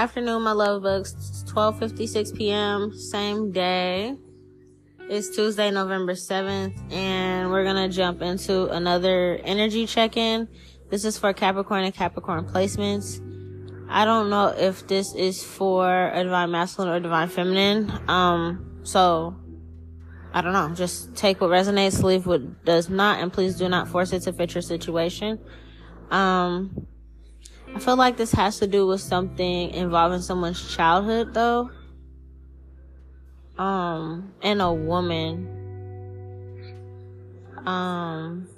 Afternoon, my love books. 12:56 p.m. Same day. It's Tuesday, November 7th, and we're gonna jump into another energy check-in. This is for Capricorn and Capricorn placements. I don't know if this is for a divine masculine or divine feminine. Um, so I don't know. Just take what resonates, leave what does not, and please do not force it to fit your situation. Um, I feel like this has to do with something involving someone's childhood, though. Um, and a woman. Um,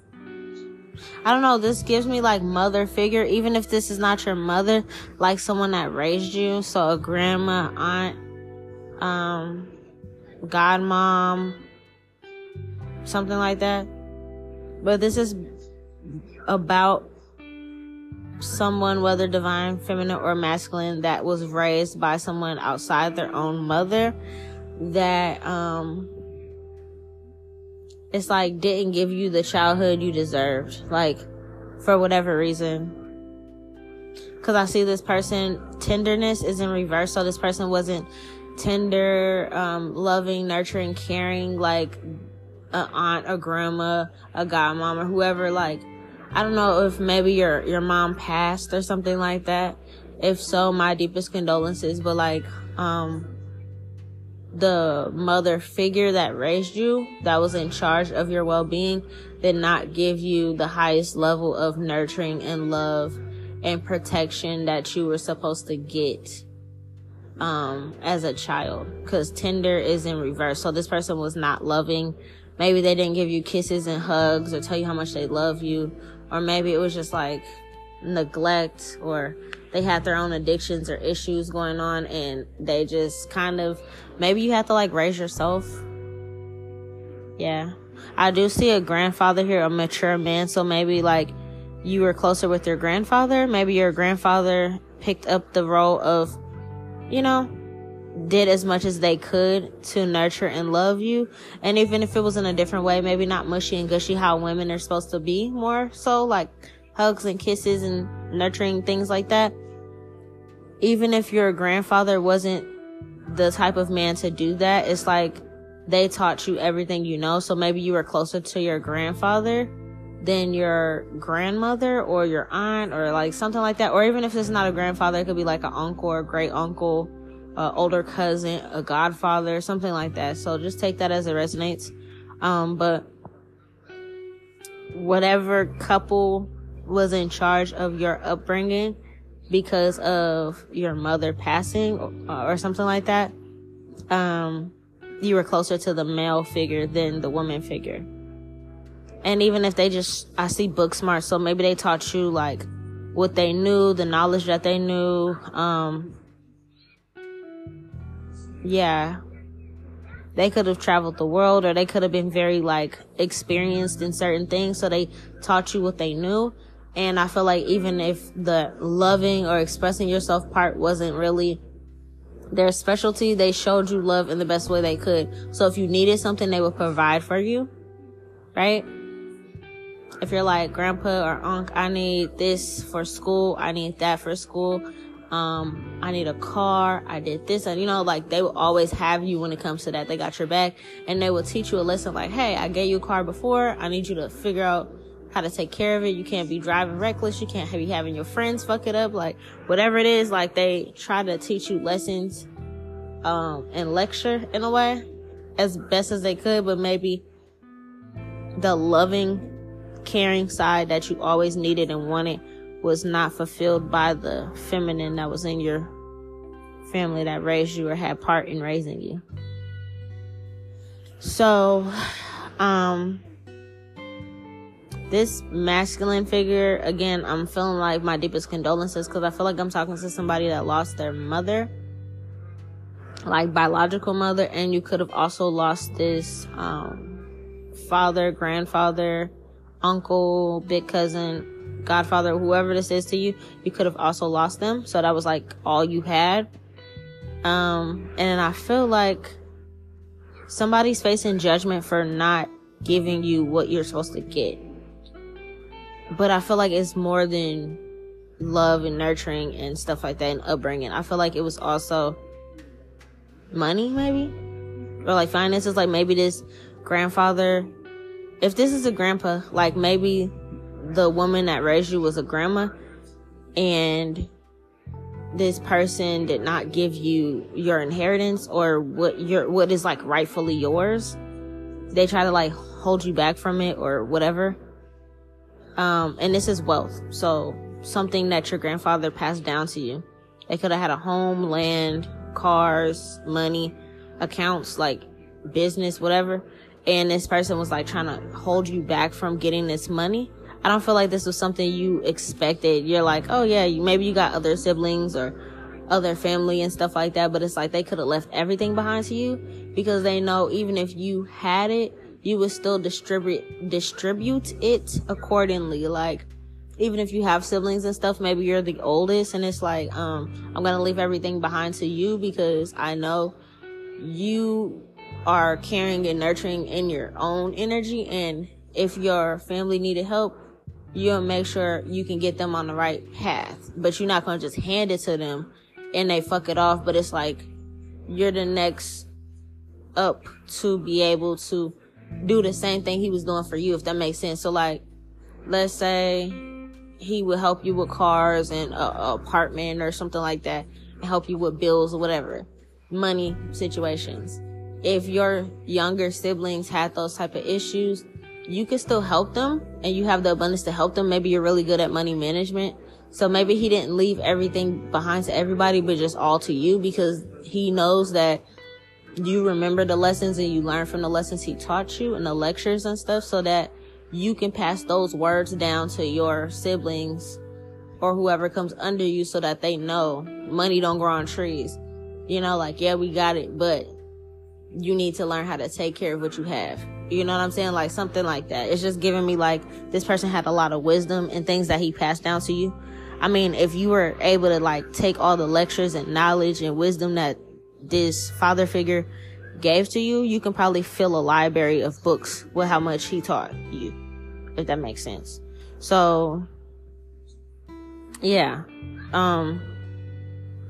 I don't know. This gives me like mother figure, even if this is not your mother, like someone that raised you. So a grandma, aunt, um, godmom, something like that. But this is about someone, whether divine, feminine, or masculine, that was raised by someone outside their own mother that, um, it's like didn't give you the childhood you deserved, like for whatever reason. Cause I see this person, tenderness is in reverse. So this person wasn't tender, um, loving, nurturing, caring, like an aunt, a grandma, a godmom, or whoever. Like, I don't know if maybe your your mom passed or something like that. If so, my deepest condolences. But like, um, the mother figure that raised you, that was in charge of your well being, did not give you the highest level of nurturing and love and protection that you were supposed to get um as a child because tender is in reverse so this person was not loving maybe they didn't give you kisses and hugs or tell you how much they love you or maybe it was just like neglect or they had their own addictions or issues going on and they just kind of maybe you have to like raise yourself. Yeah. I do see a grandfather here a mature man so maybe like you were closer with your grandfather. Maybe your grandfather picked up the role of you know did as much as they could to nurture and love you and even if it was in a different way maybe not mushy and gushy how women are supposed to be more so like hugs and kisses and nurturing things like that even if your grandfather wasn't the type of man to do that, it's like they taught you everything you know. So maybe you were closer to your grandfather than your grandmother or your aunt or like something like that. Or even if it's not a grandfather, it could be like an uncle or great uncle, uh, older cousin, a godfather, something like that. So just take that as it resonates. Um, but whatever couple was in charge of your upbringing, because of your mother passing or, or something like that, um, you were closer to the male figure than the woman figure. And even if they just, I see book smart, so maybe they taught you like what they knew, the knowledge that they knew. Um, yeah. They could have traveled the world or they could have been very like experienced in certain things. So they taught you what they knew. And I feel like even if the loving or expressing yourself part wasn't really their specialty, they showed you love in the best way they could. So if you needed something, they would provide for you. Right? If you're like, grandpa or uncle, I need this for school. I need that for school. Um, I need a car. I did this. And you know, like they will always have you when it comes to that. They got your back and they will teach you a lesson like, Hey, I gave you a car before. I need you to figure out how to take care of it. You can't be driving reckless. You can't be having your friends fuck it up. Like whatever it is, like they try to teach you lessons, um, and lecture in a way as best as they could, but maybe the loving, caring side that you always needed and wanted was not fulfilled by the feminine that was in your family that raised you or had part in raising you. So, um, this masculine figure, again, I'm feeling like my deepest condolences because I feel like I'm talking to somebody that lost their mother, like biological mother, and you could have also lost this um, father, grandfather, uncle, big cousin, godfather, whoever this is to you. You could have also lost them, so that was like all you had. Um, and I feel like somebody's facing judgment for not giving you what you're supposed to get but I feel like it's more than love and nurturing and stuff like that and upbringing. I feel like it was also money, maybe, or like finances. Like maybe this grandfather, if this is a grandpa, like maybe the woman that raised you was a grandma and this person did not give you your inheritance or what your what is like rightfully yours. They try to like hold you back from it or whatever. Um and this is wealth. So something that your grandfather passed down to you. They could have had a home land cars money accounts like business whatever. And this person was like trying to hold you back from getting this money I don't feel like this was something you expected. You're like, oh yeah, you, maybe you got other siblings or other family and stuff like that, but it's like they could have left everything behind to you because they know even if you had it, you would still distribute distribute it accordingly. Like even if you have siblings and stuff, maybe you're the oldest and it's like, um, I'm gonna leave everything behind to you because I know you are caring and nurturing in your own energy and if your family needed help, you'll make sure you can get them on the right path. But you're not gonna just hand it to them and they fuck it off. But it's like you're the next up to be able to do the same thing he was doing for you, if that makes sense. So like, let's say he would help you with cars and a, a apartment or something like that, and help you with bills or whatever, money situations. If your younger siblings had those type of issues, you can still help them and you have the abundance to help them. Maybe you're really good at money management. So maybe he didn't leave everything behind to everybody, but just all to you because he knows that you remember the lessons and you learn from the lessons he taught you and the lectures and stuff so that you can pass those words down to your siblings or whoever comes under you so that they know money don't grow on trees. You know, like, yeah, we got it, but you need to learn how to take care of what you have. You know what I'm saying? Like something like that. It's just giving me like this person had a lot of wisdom and things that he passed down to you. I mean, if you were able to like take all the lectures and knowledge and wisdom that this father figure gave to you, you can probably fill a library of books with how much he taught you, if that makes sense. So, yeah. Um,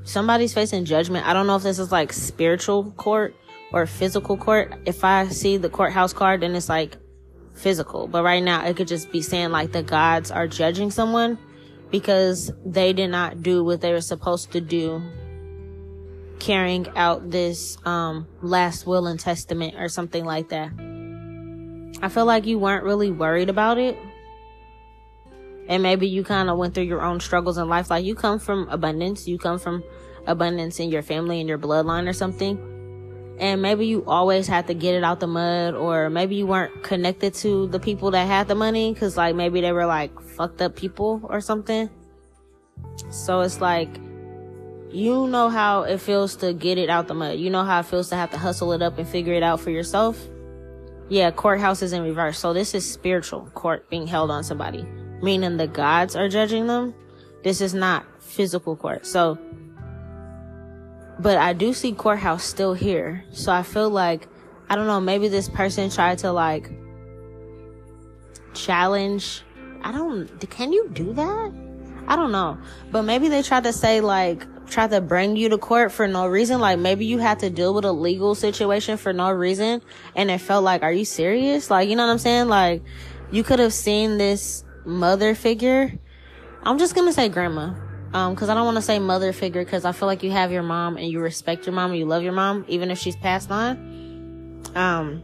somebody's facing judgment. I don't know if this is like spiritual court or physical court. If I see the courthouse card, then it's like physical. But right now, it could just be saying like the gods are judging someone because they did not do what they were supposed to do carrying out this um, last will and testament or something like that. I feel like you weren't really worried about it. And maybe you kind of went through your own struggles in life. Like you come from abundance. You come from abundance in your family and your bloodline or something and maybe you always had to get it out the mud or maybe you weren't connected to the people that had the money because like maybe they were like fucked up people or something. So it's like you know how it feels to get it out the mud. You know how it feels to have to hustle it up and figure it out for yourself? Yeah courthouse is in reverse. So this is spiritual court being held on somebody meaning the gods are judging them. This is not physical court. So but I do see courthouse still here. So I feel like, I don't know, maybe this person tried to like challenge. I don't, can you do that? I don't know. But maybe they tried to say like, try to bring you to court for no reason. Like maybe you had to deal with a legal situation for no reason. And it felt like, are you serious? Like, you know what I'm saying? Like you could have seen this mother figure. I'm just going to say grandma um, cause I don't want to say mother figure cause I feel like you have your mom and you respect your mom and you love your mom, even if she's passed on. Um,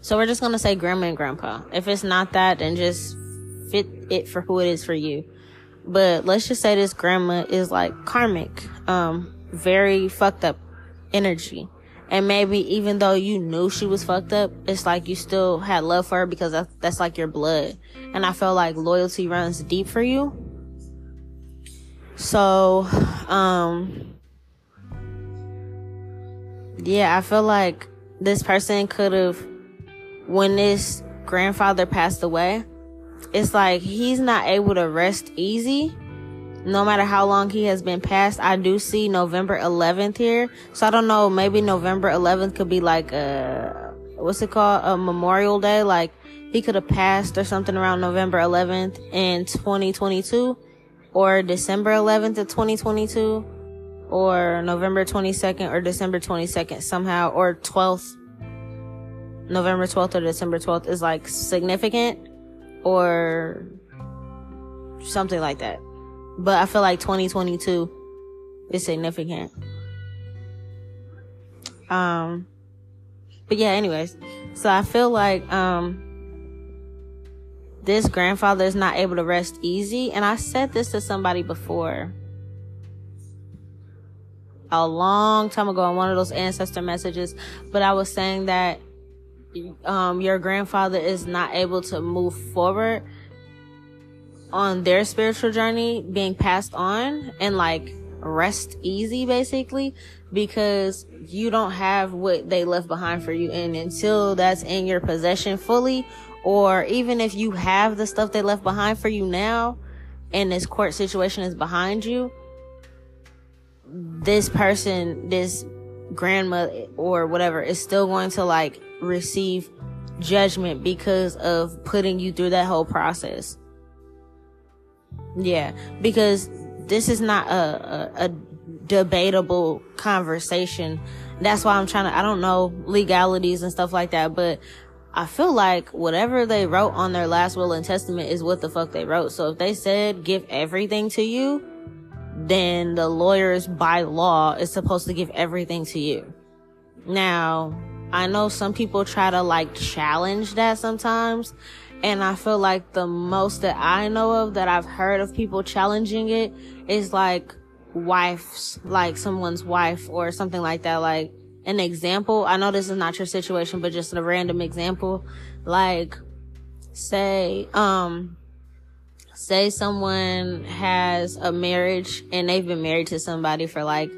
so we're just gonna say grandma and grandpa. If it's not that, then just fit it for who it is for you. But let's just say this grandma is like karmic, um, very fucked up energy. And maybe even though you knew she was fucked up, it's like you still had love for her because that's, that's like your blood. And I feel like loyalty runs deep for you so, um, yeah, I feel like this person could have, when this grandfather passed away, it's like he's not able to rest easy no matter how long he has been passed. I do see November 11th here. So I don't know, maybe November 11th could be like a, what's it called? A Memorial Day. Like he could have passed or something around November 11th in 2022 or December 11th of 2022 or November 22nd or December 22nd somehow or 12th November 12th or December 12th is like significant or something like that. But I feel like 2022 is significant. Um, but yeah, anyways, so I feel like, um, this grandfather is not able to rest easy. And I said this to somebody before. A long time ago on one of those ancestor messages, but I was saying that um, your grandfather is not able to move forward on their spiritual journey being passed on and like rest easy basically because you don't have what they left behind for you. And until that's in your possession fully or even if you have the stuff they left behind for you now and this court situation is behind you this person this grandma or whatever is still going to like receive judgment because of putting you through that whole process. Yeah, because this is not a, a, a debatable conversation. That's why I'm trying to, I don't know legalities and stuff like that, but I feel like whatever they wrote on their last will and testament is what the fuck they wrote. So if they said give everything to you, then the lawyers by law is supposed to give everything to you. Now, I know some people try to like challenge that sometimes. And I feel like the most that I know of that I've heard of people challenging it is like wife's, like someone's wife or something like that. Like an example. I know this is not your situation, but just a random example. Like say, um, say someone has a marriage and they've been married to somebody for like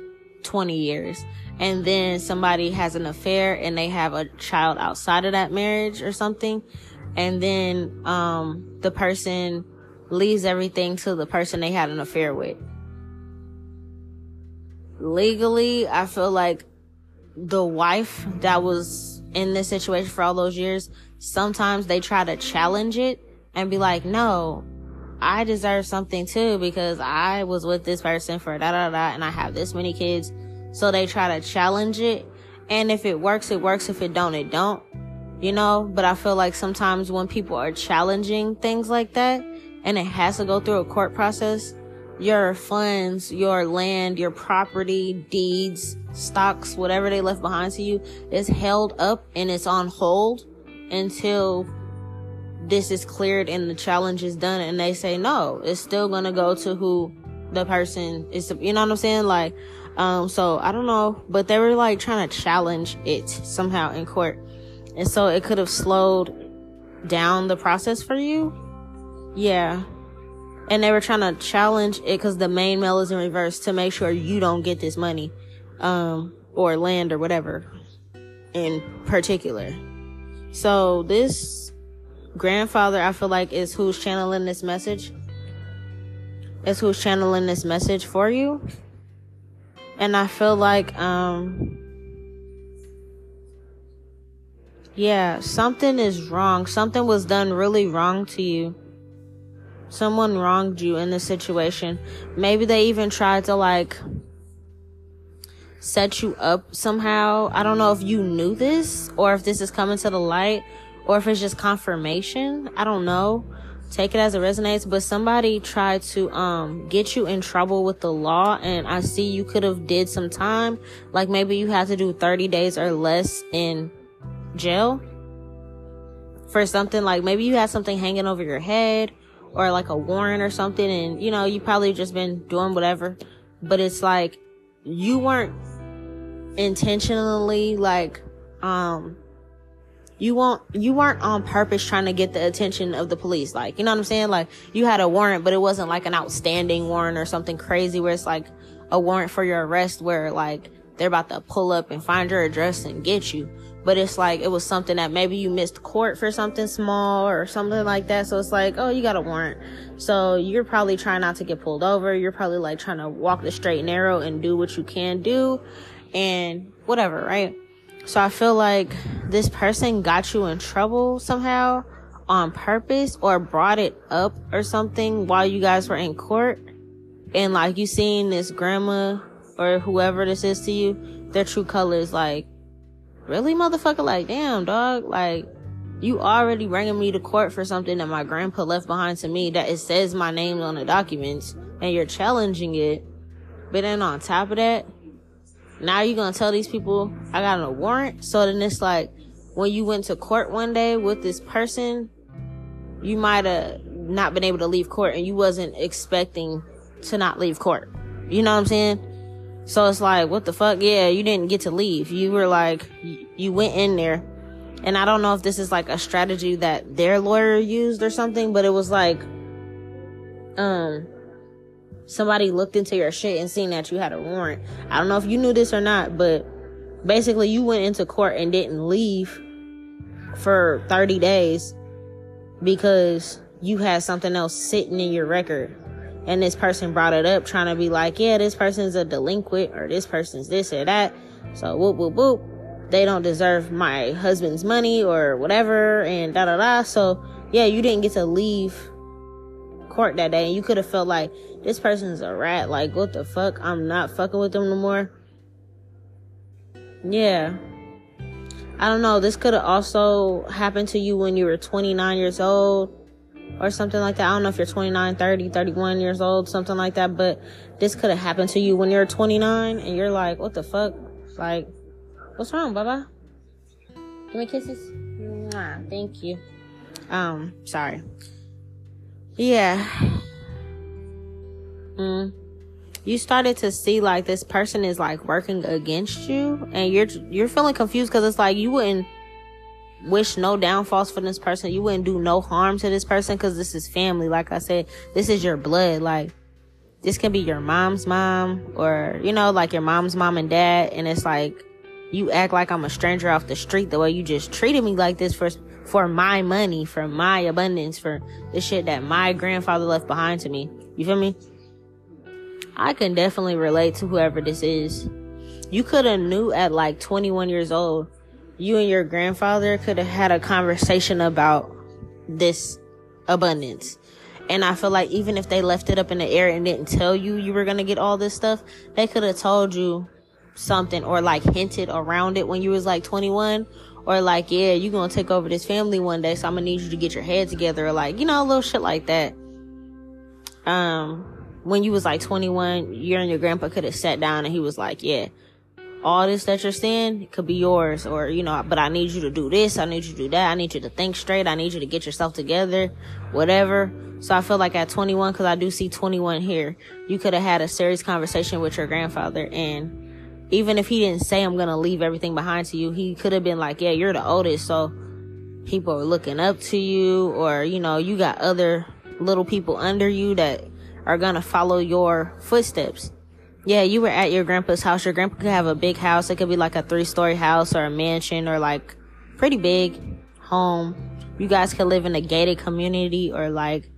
20 years and then somebody has an affair and they have a child outside of that marriage or something and then um the person leaves everything to the person they had an affair with legally i feel like the wife that was in this situation for all those years sometimes they try to challenge it and be like no i deserve something too because i was with this person for da da da and i have this many kids so they try to challenge it. And if it works, it works. If it don't, it don't. You know, but I feel like sometimes when people are challenging things like that and it has to go through a court process, your funds, your land, your property, deeds, stocks, whatever they left behind to you is held up and it's on hold until this is cleared and the challenge is done and they say no, it's still gonna go to who the person is, you know what I'm saying? Like, um, so I don't know, but they were like trying to challenge it somehow in court. And so it could have slowed down the process for you. Yeah. And they were trying to challenge it because the main mail is in reverse to make sure you don't get this money, um, or land or whatever in particular. So this grandfather, I feel like is who's channeling this message. Is who's channeling this message for you and I feel like um yeah, something is wrong. Something was done really wrong to you. Someone wronged you in this situation. Maybe they even tried to like set you up somehow. I don't know if you knew this or if this is coming to the light or if it's just confirmation. I don't know take it as it resonates but somebody tried to um get you in trouble with the law and i see you could have did some time like maybe you had to do 30 days or less in jail for something like maybe you had something hanging over your head or like a warrant or something and you know you probably just been doing whatever. But it's like you weren't intentionally like um you won't you weren't on purpose trying to get the attention of the police. Like you know what i'm saying? Like you had a warrant but it wasn't like an outstanding warrant or something crazy where it's like a warrant for your arrest where like they're about to pull up and find your address and get you but it's like it was something that maybe you missed court for something small or something like that. So it's like oh you got a warrant. So you're probably trying not to get pulled over. You're probably like trying to walk the straight and narrow and do what you can do and whatever right? So I feel like this person got you in trouble somehow on purpose or brought it up or something while you guys were in court. and like you seeing this grandma or whoever this is to you, their true colors, like, really, motherfucker? Like, damn, dog. Like, you already bringing me to court for something that my grandpa left behind to me that it says my name on the documents and you're challenging it. But then on top of that, now you're gonna tell these people I got a warrant. So then it's like when you went to court one day with this person, you might have not been able to leave court and you wasn't expecting to not leave court. You know what I'm saying? So it's like, what the fuck? Yeah, you didn't get to leave. You were like, you went in there. And I don't know if this is like a strategy that their lawyer used or something, but it was like, um, somebody looked into your shit and seen that you had a warrant. I don't know if you knew this or not, but basically you went into court and didn't leave for 30 days because you had something else sitting in your record and this person brought it up trying to be like, yeah, this person's a delinquent or this person's this or that. So whoop, whoop, whoop. They don't deserve my husband's money or whatever and da da da. So yeah, you didn't get to leave court that day and you could have felt like this person's a rat. Like what the fuck? I'm not fucking with them no more. Yeah. I don't know. This could have also happened to you when you were 29 years old or something like that. I don't know if you're 29, 30, 31 years old, something like that, but this could have happened to you when you're 29 and you're like, what the fuck? Like, what's wrong, Baba? Give me kisses. Mwah, thank you. Um, sorry. Yeah. Mm. You started to see like this person is like working against you and you're, you're feeling confused because it's like you wouldn't wish no downfalls for this person. You wouldn't do no harm to this person because this is family. Like I said, this is your blood. Like, this can be your mom's mom or, you know, like your mom's mom and dad. And it's like, you act like I'm a stranger off the street the way you just treated me like this for, for my money, for my abundance, for the shit that my grandfather left behind to me. You feel me? I can definitely relate to whoever this is. You could have knew at like 21 years old you and your grandfather could have had a conversation about this abundance. And I feel like even if they left it up in the air and didn't tell you you were going to get all this stuff, they could have told you something or like hinted around it when you was like 21 or like, yeah, you're going to take over this family one day. So I'm going to need you to get your head together or like, you know, a little shit like that. Um, when you was like 21, you and your grandpa could have sat down and he was like, yeah, all this that you're saying could be yours or you know but i need you to do this i need you to do that i need you to think straight i need you to get yourself together whatever. So i feel like at 21 because i do see 21 here you could have had a serious conversation with your grandfather and even if he didn't say i'm gonna leave everything behind to you he could have been like yeah you're the oldest so people are looking up to you or you know you got other little people under you that are gonna follow your footsteps yeah, you were at your grandpa's house. Your grandpa could have a big house. It could be like a three story house or a mansion or like pretty big home. You guys could live in a gated community or like,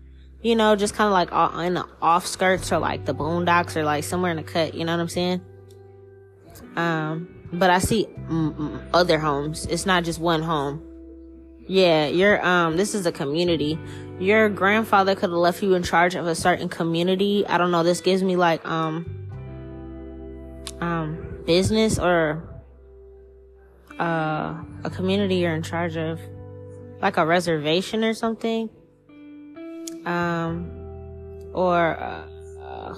you know, just kind of like in the offskirts or like the boondocks or like somewhere in the cut. You know what I'm saying? Um, but I see other homes. It's not just one home. Yeah, you're, um, this is a community. Your grandfather could have left you in charge of a certain community. I don't know. This gives me like, um, um, business or uh, a community you're in charge of, like a reservation or something, um, or uh, uh,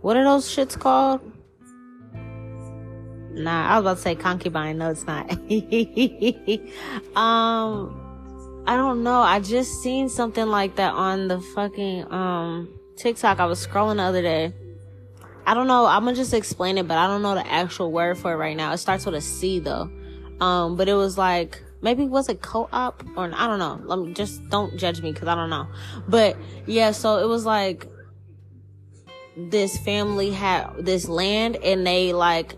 what are those shits called? Nah, I was about to say concubine. No, it's not. um, I don't know. I just seen something like that on the fucking um TikTok. I was scrolling the other day I don't know. I'm gonna just explain it, but I don't know the actual word for it right now. It starts with a C though. Um, but it was like maybe was it co-op or I don't know. Let me just don't judge me because I don't know. But yeah, so it was like this family had this land and they like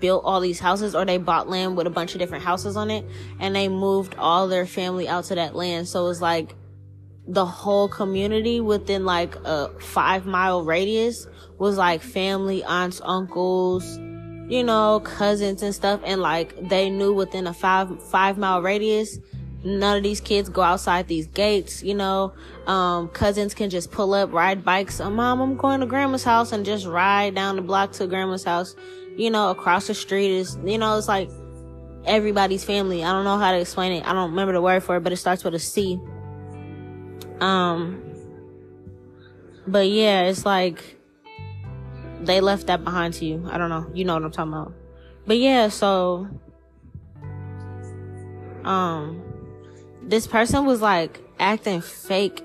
built all these houses or they bought land with a bunch of different houses on it and they moved all their family out to that land. So it was like the whole community within like a five mile radius was like family, aunts, uncles, you know, cousins and stuff. And like they knew within a five, five mile radius, none of these kids go outside these gates, you know. Um, cousins can just pull up, ride bikes. Oh, mom, I'm going to grandma's house and just ride down the block to grandma's house. You know, across the street is, you know, it's like everybody's family. I don't know how to explain it. I don't remember the word for it, but it starts with a C. Um, but yeah, it's like they left that behind to you. I don't know. You know what I'm talking about. But yeah, so um this person was like acting fake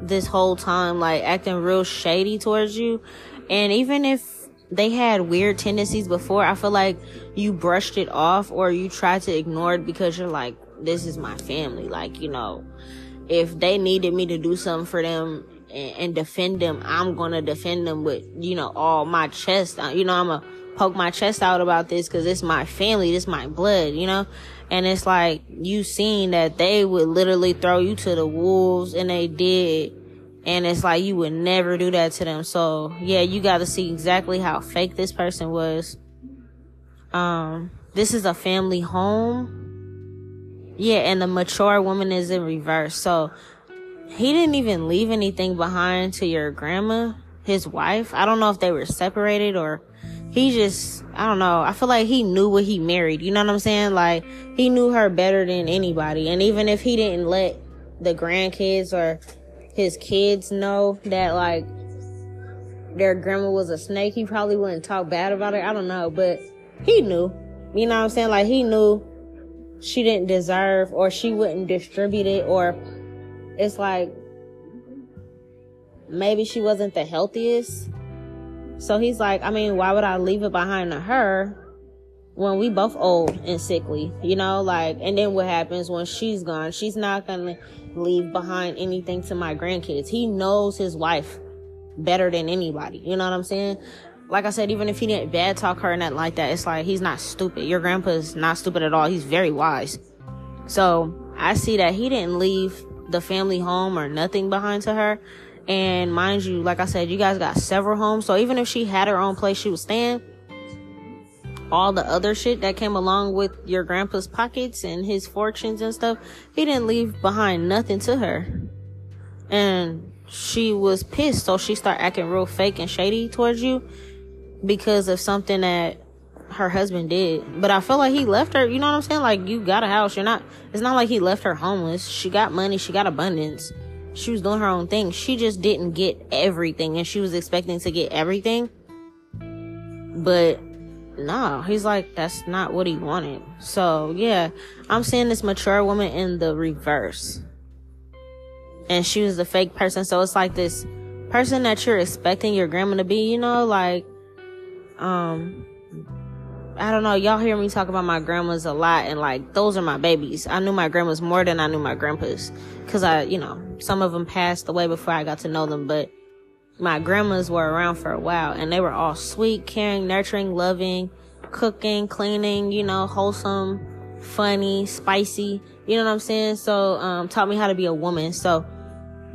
this whole time, like acting real shady towards you. And even if they had weird tendencies before, I feel like you brushed it off or you tried to ignore it because you're like, this is my family. Like, you know, if they needed me to do something for them and, and defend them, I'm gonna defend them with, you know, all my chest. Uh, you know, I'm gonna poke my chest out about this because it's my family, this my blood, you know? And it's like, you seen that they would literally throw you to the wolves and they did. And it's like, you would never do that to them. So yeah, you gotta see exactly how fake this person was. Um, this is a family home. Yeah, and the mature woman is in reverse. So he didn't even leave anything behind to your grandma, his wife. I don't know if they were separated or he just, I don't know. I feel like he knew what he married. You know what I'm saying? Like, he knew her better than anybody. And even if he didn't let the grandkids or his kids know that, like, their grandma was a snake, he probably wouldn't talk bad about it. I don't know. But he knew. You know what I'm saying? Like, he knew she didn't deserve or she wouldn't distribute it or it's like maybe she wasn't the healthiest so he's like, I mean, why would I leave it behind to her when we both old and sickly, you know, like, and then what happens when she's gone? She's not gonna leave behind anything to my grandkids. He knows his wife better than anybody. You know what I'm saying? Like I said, even if he didn't bad talk her and nothing like that, it's like he's not stupid. Your grandpa's not stupid at all. He's very wise. So I see that he didn't leave the family home or nothing behind to her. And mind you, like I said, you guys got several homes. So even if she had her own place she was staying, all the other shit that came along with your grandpa's pockets and his fortunes and stuff, he didn't leave behind nothing to her. And she was pissed, so she started acting real fake and shady towards you because of something that her husband did. But I feel like he left her, you know what I'm saying? Like you got a house, you're not it's not like he left her homeless. She got money, she got abundance she was doing her own thing. She just didn't get everything and she was expecting to get everything. But no, he's like, that's not what he wanted. So yeah, I'm seeing this mature woman in the reverse. And she was a fake person. So it's like this person that you're expecting your grandma to be, you know, like, um, I don't know. Y'all hear me talk about my grandmas a lot, and like those are my babies. I knew my grandmas more than I knew my grandpas, cause I, you know, some of them passed away before I got to know them, but my grandmas were around for a while, and they were all sweet, caring, nurturing, loving, cooking, cleaning, you know, wholesome, funny, spicy. You know what I'm saying? So, um, taught me how to be a woman. So,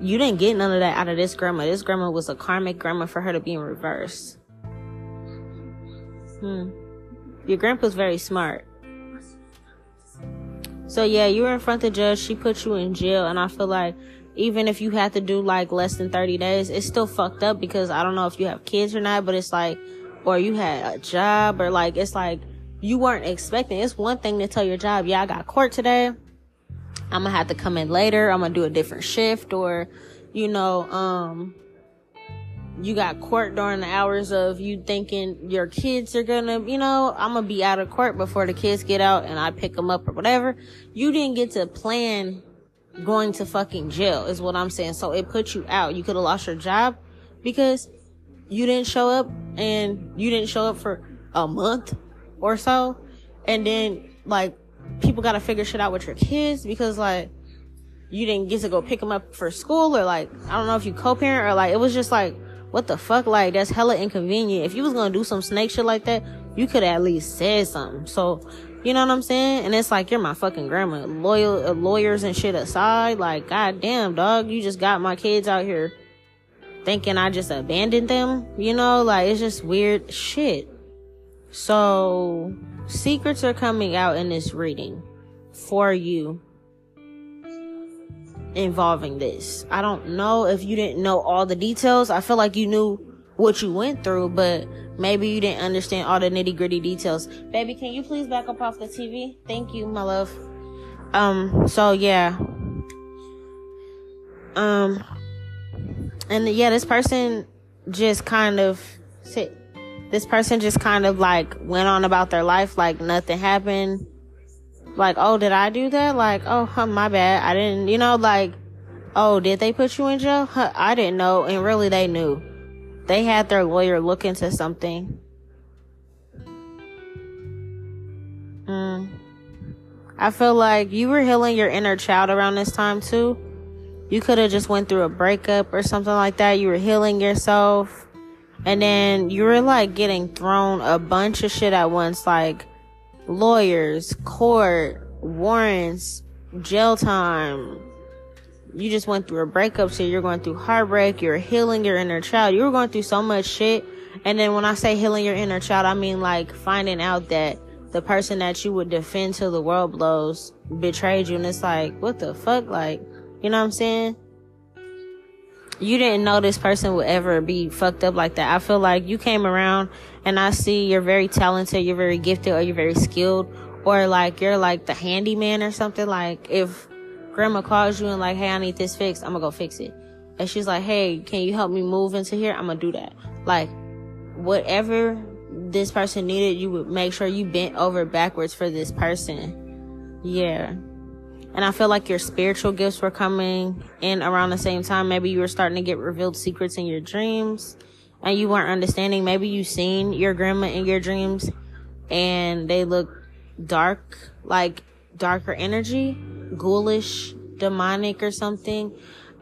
you didn't get none of that out of this grandma. This grandma was a karmic grandma for her to be in reverse. Hmm. Your grandpa's very smart. So yeah, you were in front of the judge. She put you in jail, and I feel like even if you had to do like less than 30 days, it's still fucked up because I don't know if you have kids or not, but it's like, or you had a job or like, it's like you weren't expecting. It's one thing to tell your job, yeah, I got court today. I'm gonna have to come in later. I'm gonna do a different shift or, you know, um, you got court during the hours of you thinking your kids are gonna, you know, I'm gonna be out of court before the kids get out and I pick them up or whatever. You didn't get to plan going to fucking jail is what I'm saying. So it put you out. You could have lost your job because you didn't show up and you didn't show up for a month or so. And then like people got to figure shit out with your kids because like you didn't get to go pick them up for school or like, I don't know if you co-parent or like, it was just like, what the fuck? Like, that's hella inconvenient. If you was gonna do some snake shit like that, you could at least said something. So, you know what I'm saying? And it's like, you're my fucking grandma. Loyal, uh, lawyers and shit aside, like, goddamn, dog, you just got my kids out here thinking I just abandoned them. You know, like, it's just weird shit. So, secrets are coming out in this reading for you. Involving this. I don't know if you didn't know all the details. I feel like you knew what you went through, but maybe you didn't understand all the nitty gritty details. Baby, can you please back up off the TV? Thank you, my love. Um, so yeah. Um, and yeah, this person just kind of, this person just kind of like went on about their life like nothing happened. Like, oh, did I do that? Like, oh, huh, my bad. I didn't, you know, like, oh, did they put you in jail? Huh, I didn't know. And really, they knew. They had their lawyer look into something. Mm. I feel like you were healing your inner child around this time too. You could have just went through a breakup or something like that. You were healing yourself. And then you were like getting thrown a bunch of shit at once, like lawyers, court, warrants, jail time. You just went through a breakup, so you're going through heartbreak, you're healing your inner child. You were going through so much shit. And then when I say healing your inner child, I mean like finding out that the person that you would defend till the world blows betrayed you. And it's like, what the fuck? Like, you know what I'm saying? You didn't know this person would ever be fucked up like that. I feel like you came around and I see you're very talented, you're very gifted, or you're very skilled, or like you're like the handyman or something. Like if grandma calls you and like, hey, I need this fixed, I'm gonna go fix it. And she's like, hey, can you help me move into here? I'm gonna do that. Like whatever this person needed, you would make sure you bent over backwards for this person. Yeah. And I feel like your spiritual gifts were coming in around the same time. Maybe you were starting to get revealed secrets in your dreams and you weren't understanding. Maybe you seen your grandma in your dreams and they look dark, like darker energy, ghoulish, demonic or something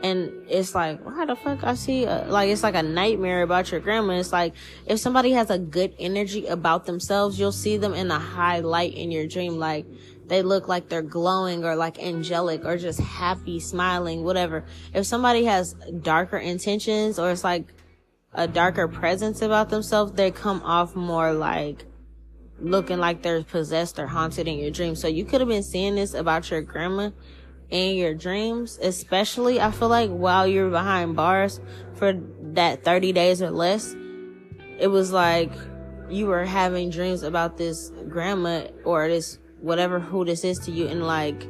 and it's like why the fuck i see a, like it's like a nightmare about your grandma it's like if somebody has a good energy about themselves you'll see them in a high light in your dream like they look like they're glowing or like angelic or just happy smiling whatever if somebody has darker intentions or it's like a darker presence about themselves they come off more like looking like they're possessed or haunted in your dreams. so you could have been seeing this about your grandma in your dreams, especially I feel like while you're behind bars for that 30 days or less, it was like you were having dreams about this grandma or this whatever who this is to you and like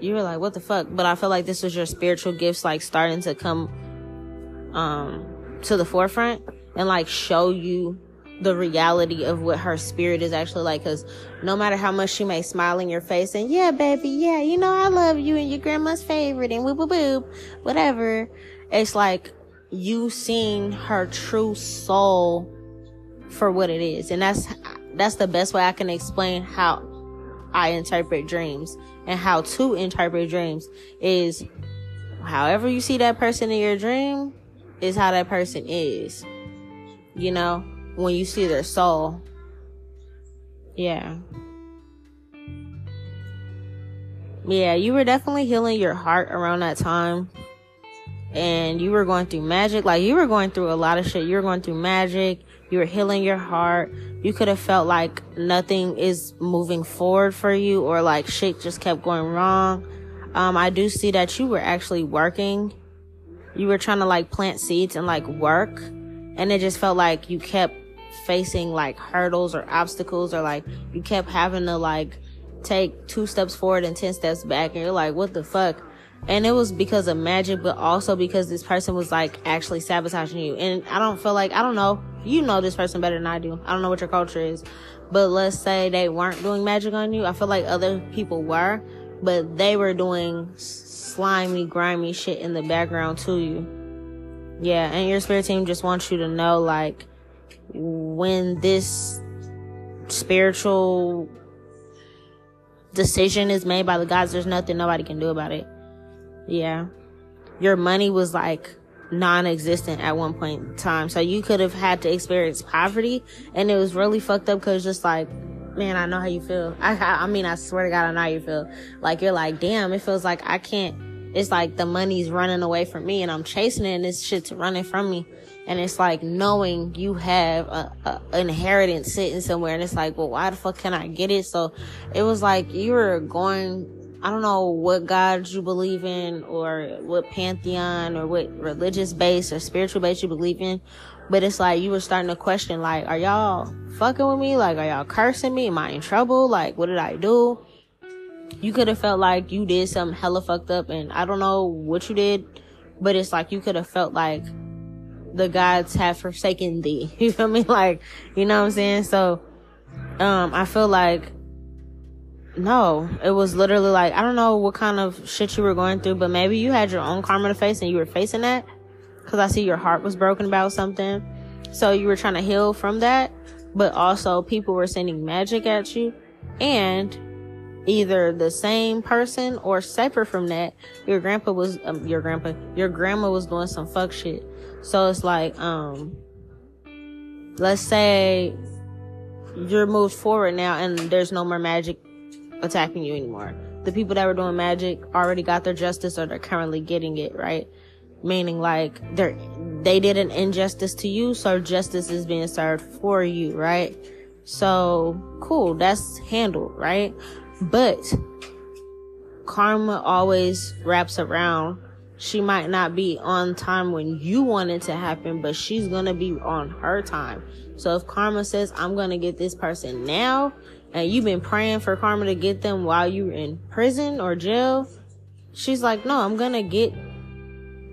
you were like what the fuck but i feel like this was your spiritual gifts like starting to come um to the forefront and like show you the reality of what her spirit is actually like. Cause no matter how much she may smile in your face and yeah, baby, yeah, you know, I love you and your grandma's favorite and whoop whoop whoop, whatever. It's like you seeing her true soul for what it is. And that's, that's the best way I can explain how I interpret dreams and how to interpret dreams is however you see that person in your dream is how that person is. You know? when you see their soul. Yeah. Yeah, you were definitely healing your heart around that time. And you were going through magic. Like, you were going through a lot of shit. You were going through magic. You were healing your heart. You could have felt like nothing is moving forward for you or like shit just kept going wrong. Um, I do see that you were actually working. You were trying to like plant seeds and like work. And it just felt like you kept facing like hurdles or obstacles or like you kept having to like take two steps forward and 10 steps back and you're like, what the fuck? And it was because of magic, but also because this person was like actually sabotaging you. And I don't feel like, I don't know, you know this person better than I do. I don't know what your culture is, but let's say they weren't doing magic on you. I feel like other people were, but they were doing slimy, grimy shit in the background to you. Yeah. And your spirit team just wants you to know like, when this spiritual decision is made by the gods, there's nothing nobody can do about it. Yeah. Your money was like non-existent at one point in time. So you could have had to experience poverty and it was really fucked up because just like, man, I know how you feel. I, I mean, I swear to God, I know how you feel. Like you're like, damn, it feels like I can't, it's like the money's running away from me and I'm chasing it and this shit's running from me and it's like knowing you have a, a, inheritance sitting somewhere and it's like well why the fuck can i get it so it was like you were going I don't know what God you believe in or what pantheon or what religious base or spiritual base you believe in. But it's like you were starting to question, like, are y'all fucking with me? Like, are y'all cursing me? Am I in trouble? Like, what did I do? You could have felt like you did something hella fucked up and I don't know what you did, but it's like you could have felt like the gods have forsaken thee. You feel me? Like, you know what I'm saying? So, um, I feel like no, it was literally like, I don't know what kind of shit you were going through, but maybe you had your own karma to face and you were facing that. Cause I see your heart was broken about something. So you were trying to heal from that, but also people were sending magic at you and either the same person or separate from that, your grandpa was, um, your grandpa, your grandma was doing some fuck shit. So it's like, um, let's say you're moved forward now and there's no more magic attacking you anymore. The people that were doing magic already got their justice or they're currently getting it, right? Meaning like they're, they did an injustice to you, so justice is being served for you, right? So cool, that's handled, right? But karma always wraps around. She might not be on time when you want it to happen, but she's gonna be on her time. So if karma says, I'm gonna get this person now, and you've been praying for karma to get them while you're in prison or jail, she's like, no, I'm gonna get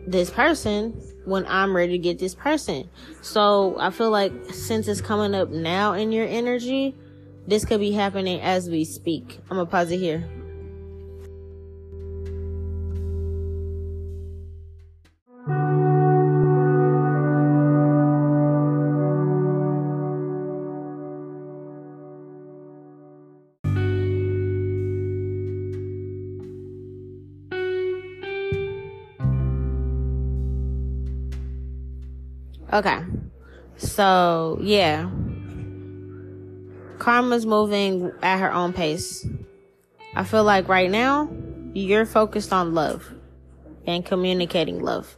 this person when I'm ready to get this person. So I feel like since it's coming up now in your energy, this could be happening as we speak. I'm gonna pause it here. Okay. So, yeah. Karma's moving at her own pace. I feel like right now, you're focused on love and communicating love.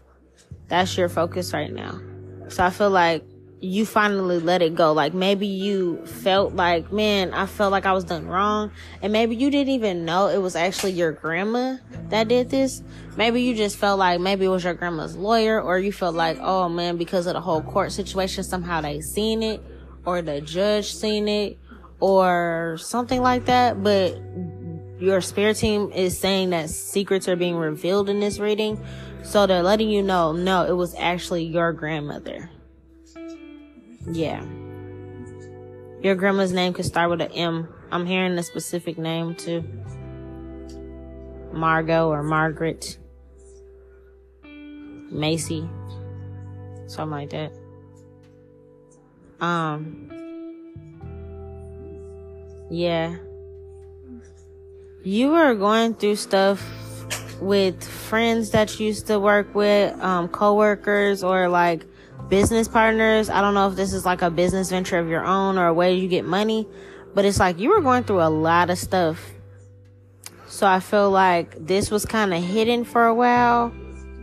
That's your focus right now. So I feel like you finally let it go. Like maybe you felt like, man, I felt like I was done wrong. And maybe you didn't even know it was actually your grandma that did this. Maybe you just felt like maybe it was your grandma's lawyer or you felt like, oh man, because of the whole court situation, somehow they seen it or the judge seen it or something like that. But your spirit team is saying that secrets are being revealed in this reading. So they're letting you know, no, it was actually your grandmother. Yeah. Your grandma's name could start with an M. I'm hearing a specific name too. Margot or Margaret. Macy. Something like that. Um. Yeah. You were going through stuff with friends that you used to work with, um, coworkers or like business partners. I don't know if this is like a business venture of your own or a way you get money, but it's like you were going through a lot of stuff. So I feel like this was kind of hidden for a while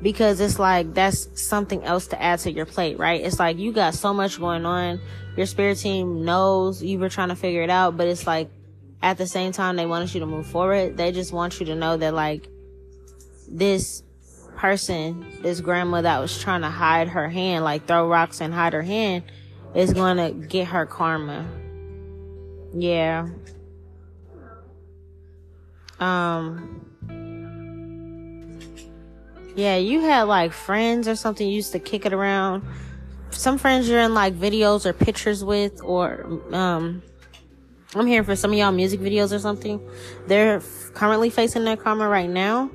because it's like that's something else to add to your plate, right? It's like you got so much going on. Your spirit team knows you were trying to figure it out, but it's like at the same time they wanted you to move forward. They just want you to know that like this person, this grandma that was trying to hide her hand, like throw rocks and hide her hand, is to get her karma. Yeah. Um. Yeah, you had like friends or something you used to kick it around. Some friends you're in like videos or pictures with, or um, I'm hearing for some of y'all music videos or something. They're currently facing their karma right now.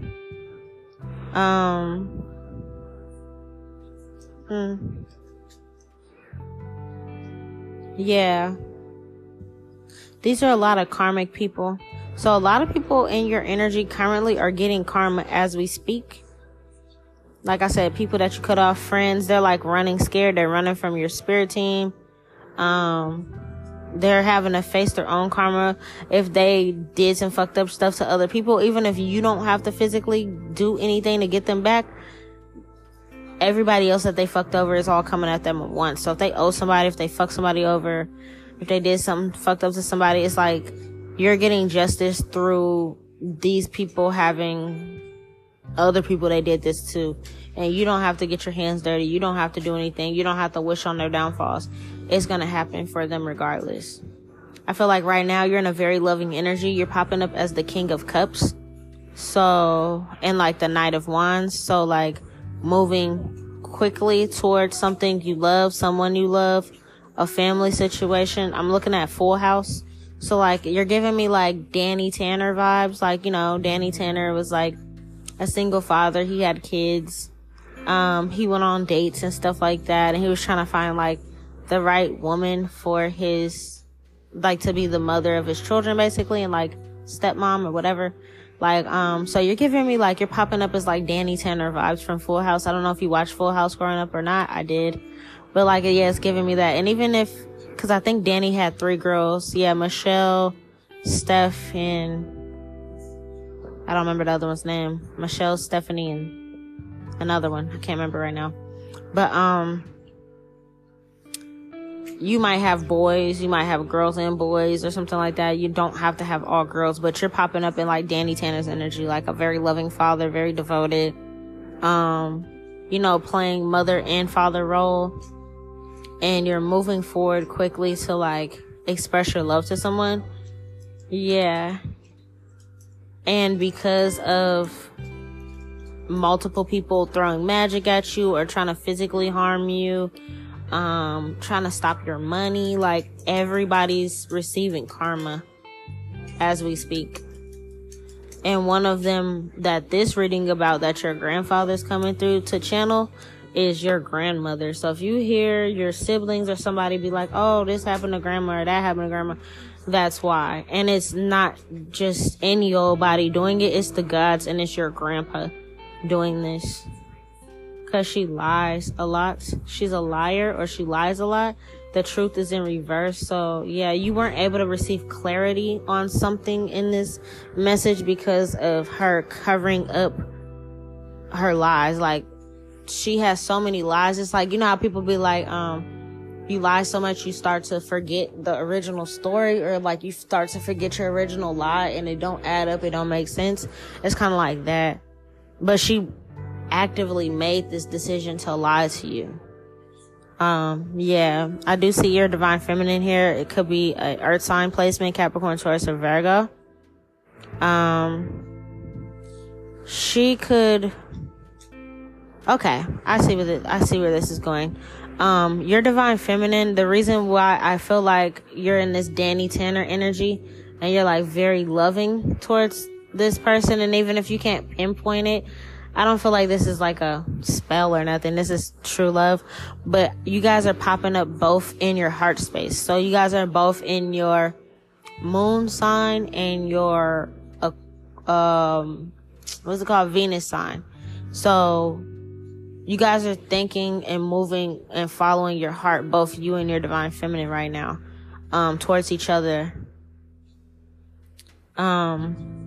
Um. Hmm. Yeah. These are a lot of karmic people. So a lot of people in your energy currently are getting karma as we speak. Like I said, people that you cut off, friends, they're like running scared. They're running from your spirit team. Um, they're having to face their own karma if they did some fucked up stuff to other people. Even if you don't have to physically do anything to get them back, everybody else that they fucked over is all coming at them at once. So if they owe somebody, if they fuck somebody over, if they did something fucked up to somebody, it's like you're getting justice through these people having other people they did this to. And you don't have to get your hands dirty. You don't have to do anything. You don't have to wish on their downfalls. It's going to happen for them regardless. I feel like right now you're in a very loving energy. You're popping up as the king of cups. So, and like the knight of wands. So like moving quickly towards something you love, someone you love, a family situation. I'm looking at full house. So like you're giving me like Danny Tanner vibes. Like, you know, Danny Tanner was like a single father. He had kids. Um, he went on dates and stuff like that. And he was trying to find like the right woman for his, like to be the mother of his children basically and like stepmom or whatever. Like, um, so you're giving me like, you're popping up as like Danny Tanner vibes from Full House. I don't know if you watched Full House growing up or not. I did. But like, yeah, it's giving me that. And even if, cause I think Danny had three girls. Yeah, Michelle, Steph, and I don't remember the other one's name. Michelle, Stephanie, and another one. I can't remember right now. But, um, you might have boys, you might have girls and boys or something like that. You don't have to have all girls, but you're popping up in like Danny Tanner's energy, like a very loving father, very devoted. Um, you know, playing mother and father role. And you're moving forward quickly to like express your love to someone. Yeah and because of multiple people throwing magic at you or trying to physically harm you, um, trying to stop your money, like everybody's receiving karma as we speak. And one of them that this reading about that your grandfather's coming through to channel is your grandmother. So if you hear your siblings or somebody be like, oh, this happened to grandma or that happened to grandma, that's why. And it's not just any old body doing it, it's the gods and it's your grandpa doing this. Cause she lies a lot. She's a liar or she lies a lot. The truth is in reverse. So yeah, you weren't able to receive clarity on something in this message because of her covering up her lies. Like she has so many lies. It's like, you know how people be like, um, you lie so much you start to forget the original story or like you start to forget your original lie and it don't add up it don't make sense it's kind of like that but she actively made this decision to lie to you. Um yeah i do see your divine feminine here. It could be a earth sign placement capricorn taurus or virgo. Um she could okay i see where the, i see where this is going. Um, your divine feminine, the reason why I feel like you're in this Danny Tanner energy and you're like very loving towards this person. And even if you can't pinpoint it, I don't feel like this is like a spell or nothing. This is true love, but you guys are popping up both in your heart space. So you guys are both in your moon sign and your, uh, um, what's it called? Venus sign. So you guys are thinking and moving and following your heart, both you and your divine feminine right now, um, towards each other. Um,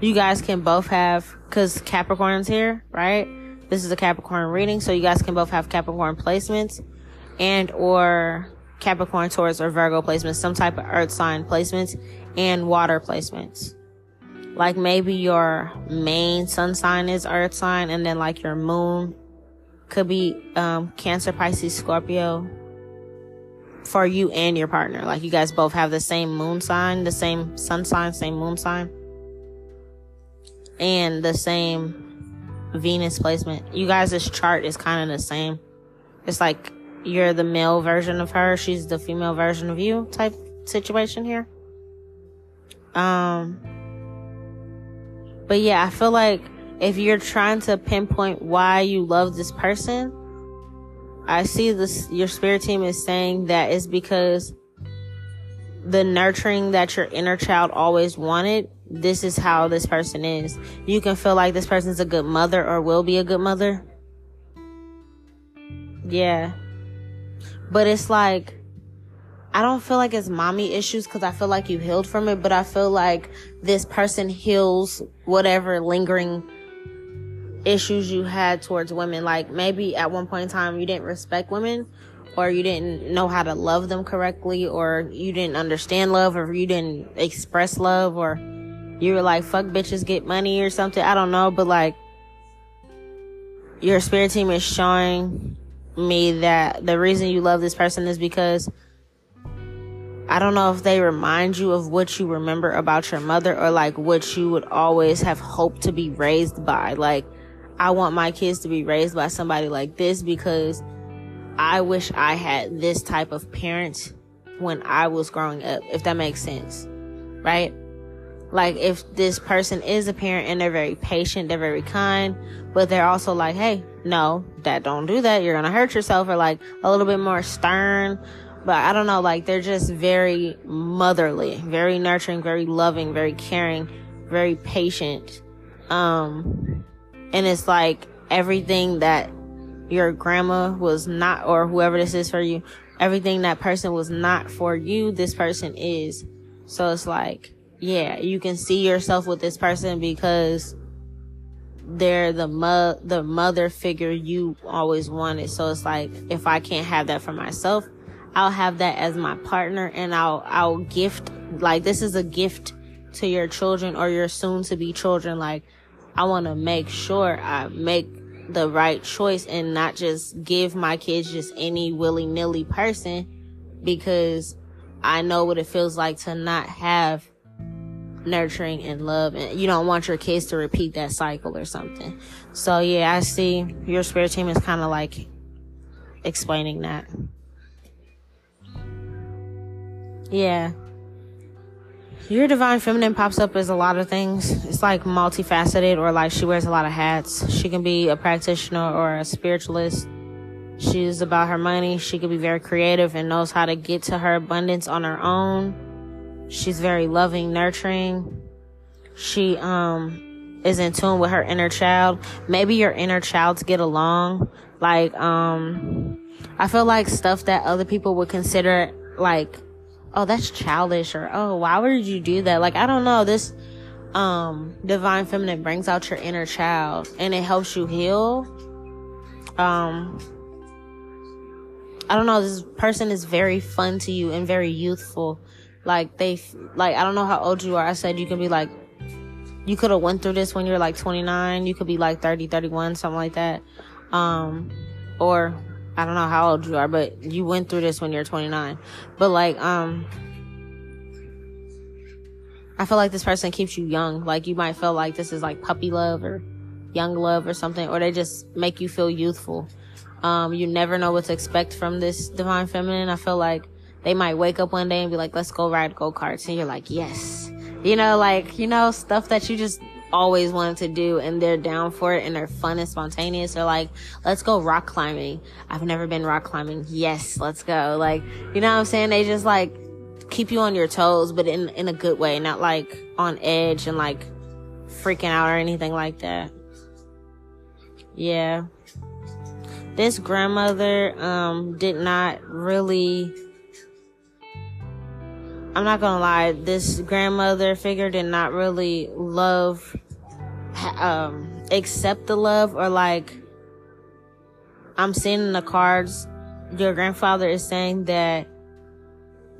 you guys can both have, cause Capricorn's here, right? This is a Capricorn reading, so you guys can both have Capricorn placements and or Capricorn, Taurus, or Virgo placements, some type of earth sign placements and water placements. Like maybe your main sun sign is earth sign and then like your moon could be um, Cancer, Pisces, Scorpio for you and your partner. Like you guys both have the same moon sign, the same sun sign, same moon sign, and the same Venus placement. You guys' chart is kind of the same. It's like you're the male version of her, she's the female version of you type situation here. Um, but yeah, I feel like if you're trying to pinpoint why you love this person, I see this, your spirit team is saying that it's because the nurturing that your inner child always wanted, this is how this person is. You can feel like this person's a good mother or will be a good mother. Yeah. But it's like, I don't feel like it's mommy issues because I feel like you healed from it, but I feel like this person heals whatever lingering issues you had towards women. Like maybe at one point in time you didn't respect women or you didn't know how to love them correctly or you didn't understand love or you didn't express love or you were like, fuck bitches get money or something. I don't know, but like, your spirit team is showing me that the reason you love this person is because I don't know if they remind you of what you remember about your mother or like what you would always have hoped to be raised by. Like, I want my kids to be raised by somebody like this because I wish I had this type of parent when I was growing up, if that makes sense. Right? Like, if this person is a parent and they're very patient, they're very kind, but they're also like, hey, no, that don't do that. You're gonna hurt yourself, or like a little bit more stern. But I don't know, like they're just very motherly, very nurturing, very loving, very caring, very patient. Um, and it's like everything that your grandma was not, or whoever this is for you, everything that person was not for you, this person is. So it's like, yeah, you can see yourself with this person because they're the mo- the mother figure you always wanted. So it's like, if I can't have that for myself, I'll have that as my partner and I'll, I'll gift, like, this is a gift to your children or your soon to be children. Like, I want to make sure I make the right choice and not just give my kids just any willy nilly person because I know what it feels like to not have nurturing and love and you don't want your kids to repeat that cycle or something. So yeah, I see your spirit team is kind of like explaining that. Yeah. Your divine feminine pops up as a lot of things. It's like multifaceted or like she wears a lot of hats. She can be a practitioner or a spiritualist. She's about her money. She can be very creative and knows how to get to her abundance on her own. She's very loving, nurturing. She um is in tune with her inner child. Maybe your inner childs get along. Like um I feel like stuff that other people would consider like oh, that's childish or, oh, why would you do that? Like, I don't know. This, um, divine feminine brings out your inner child and it helps you heal. Um, I don't know. This person is very fun to you and very youthful. Like they, like, I don't know how old you are. I said you can be like, you could have went through this when you're like 29. You could be like 30, 31, something like that. Um, or I don't know how old you are, but you went through this when you're 29. But like, um, I feel like this person keeps you young. Like you might feel like this is like puppy love or young love or something, or they just make you feel youthful. Um, you never know what to expect from this divine feminine. I feel like they might wake up one day and be like, let's go ride go karts. And you're like, yes. You know, like, you know, stuff that you just always wanted to do and they're down for it and they're fun and spontaneous. They're like, let's go rock climbing. I've never been rock climbing. Yes, let's go. Like, you know what I'm saying? They just like keep you on your toes, but in, in a good way, not like on edge and like freaking out or anything like that. Yeah. This grandmother, um, did not really I'm not gonna lie, this grandmother figure did not really love, um, accept the love or like, I'm seeing in the cards, your grandfather is saying that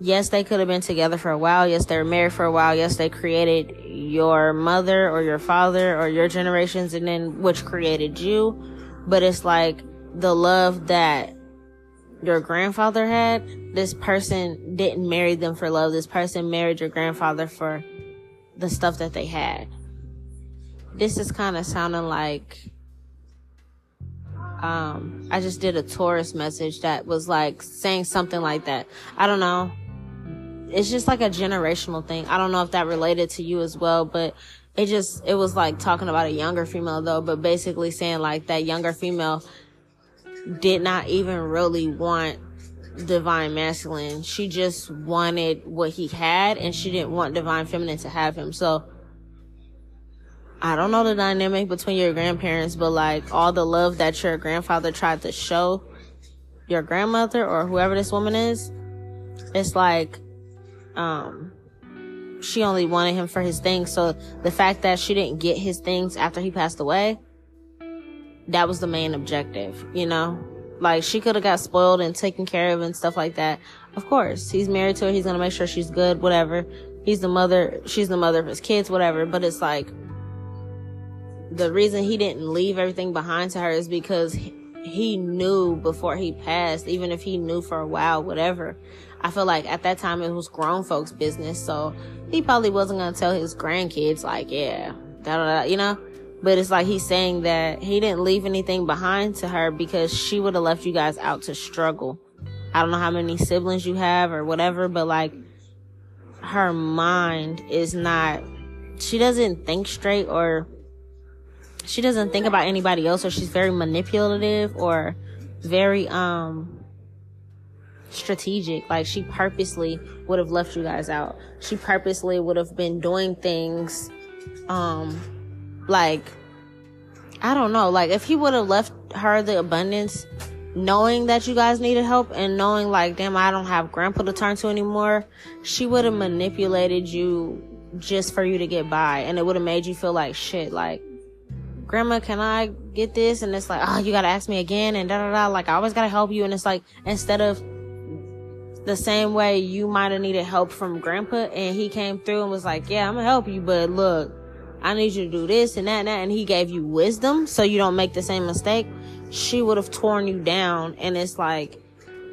yes, they could have been together for a while. Yes, they were married for a while. Yes, they created your mother or your father or your generations and then which created you. But it's like the love that your grandfather had, this person didn't marry them for love. This person married your grandfather for the stuff that they had. This is kind of sounding like, um, I just did a Taurus message that was like saying something like that. I don't know. It's just like a generational thing. I don't know if that related to you as well, but it just, it was like talking about a younger female though, but basically saying like that younger female did not even really want divine masculine. She just wanted what he had and she didn't want divine feminine to have him. So I don't know the dynamic between your grandparents, but like all the love that your grandfather tried to show your grandmother or whoever this woman is, it's like, um, she only wanted him for his things. So the fact that she didn't get his things after he passed away, that was the main objective, you know? Like she could have got spoiled and taken care of and stuff like that. Of course, he's married to her. He's gonna make sure she's good, whatever. he's the mother, she's the mother of his kids, whatever. But it's like, the reason he didn't leave everything behind to her is because he, he knew before he passed, even if he knew for a while, whatever. I feel like at that time it was grown folks' business, so he probably wasn't gonna tell his grandkids, like, yeah, da da da, you know? But it's like he's saying that he didn't leave anything behind to her because she would have left you guys out to struggle. I don't know how many siblings you have or whatever, but like her mind is not, she doesn't think straight or she doesn't think about anybody else or she's very manipulative or very, um, strategic. Like she purposely would have left you guys out. She purposely would have been doing things, um, like, I don't know, like if he would have left her the abundance, knowing that you guys needed help and knowing like, damn, I don't have grandpa to turn to anymore, she would have manipulated you just for you to get by. And it would have made you feel like shit, like, grandma, can I get this? And it's like, oh, you gotta ask me again and da da da. Like, I always gotta help you. And it's like, instead of the same way you might have needed help from grandpa and he came through and was like, yeah, I'm gonna help you, but look, I need you to do this and that and that. And he gave you wisdom so you don't make the same mistake. She would have torn you down and it's like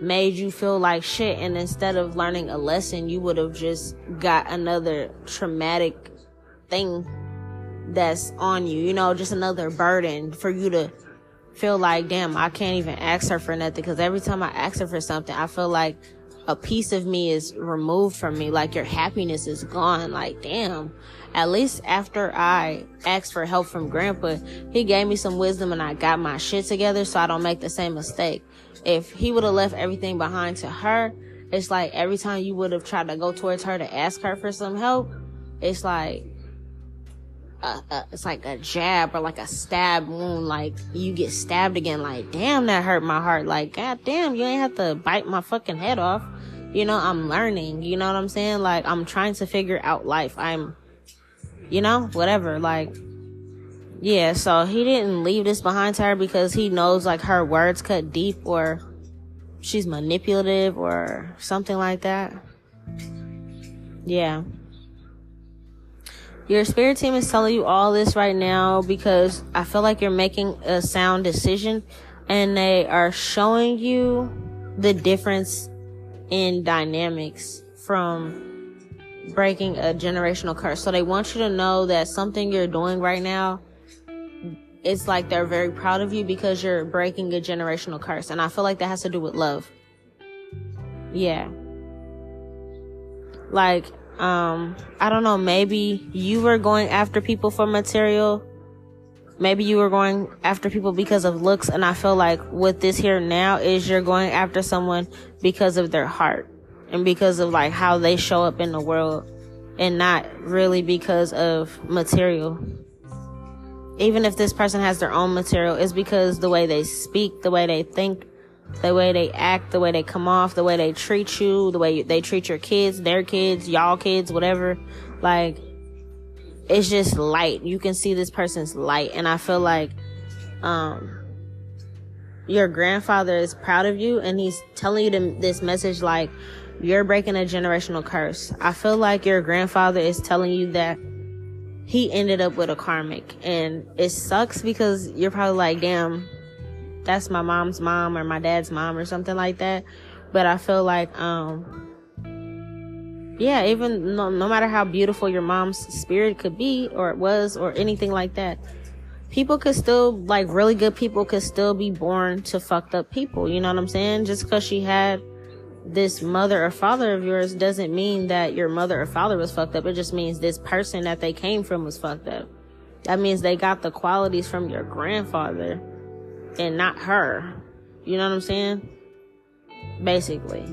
made you feel like shit. And instead of learning a lesson, you would have just got another traumatic thing that's on you, you know, just another burden for you to feel like, damn, I can't even ask her for nothing. Cause every time I ask her for something, I feel like a piece of me is removed from me. Like your happiness is gone. Like, damn, at least after I asked for help from grandpa, he gave me some wisdom and I got my shit together so I don't make the same mistake. If he would have left everything behind to her, it's like every time you would have tried to go towards her to ask her for some help, it's like, uh, uh, it's like a jab or like a stab wound. Like you get stabbed again. Like damn, that hurt my heart. Like god damn, you ain't have to bite my fucking head off. You know, I'm learning. You know what I'm saying? Like I'm trying to figure out life. I'm you know, whatever. Like, yeah, so he didn't leave this behind to her because he knows like her words cut deep or she's manipulative or something like that. Yeah. Your spirit team is telling you all this right now because I feel like you're making a sound decision and they are showing you the difference in dynamics from breaking a generational curse. So they want you to know that something you're doing right now, it's like they're very proud of you because you're breaking a generational curse. And I feel like that has to do with love. Yeah. Like, um, I don't know, maybe you were going after people for material. Maybe you were going after people because of looks. And I feel like what this here now is you're going after someone because of their heart and because of like how they show up in the world and not really because of material. Even if this person has their own material, it's because the way they speak, the way they think, the way they act, the way they come off, the way they treat you, the way they treat your kids, their kids, y'all kids, whatever. Like, it's just light. You can see this person's light. And I feel like, um, your grandfather is proud of you and he's telling you this message like, you're breaking a generational curse. I feel like your grandfather is telling you that he ended up with a karmic and it sucks because you're probably like, damn, that's my mom's mom or my dad's mom or something like that. But I feel like, um, yeah, even no, no matter how beautiful your mom's spirit could be or it was or anything like that, people could still, like really good people could still be born to fucked up people. You know what I'm saying? Just cause she had this mother or father of yours doesn't mean that your mother or father was fucked up. It just means this person that they came from was fucked up. That means they got the qualities from your grandfather and not her. You know what I'm saying? Basically.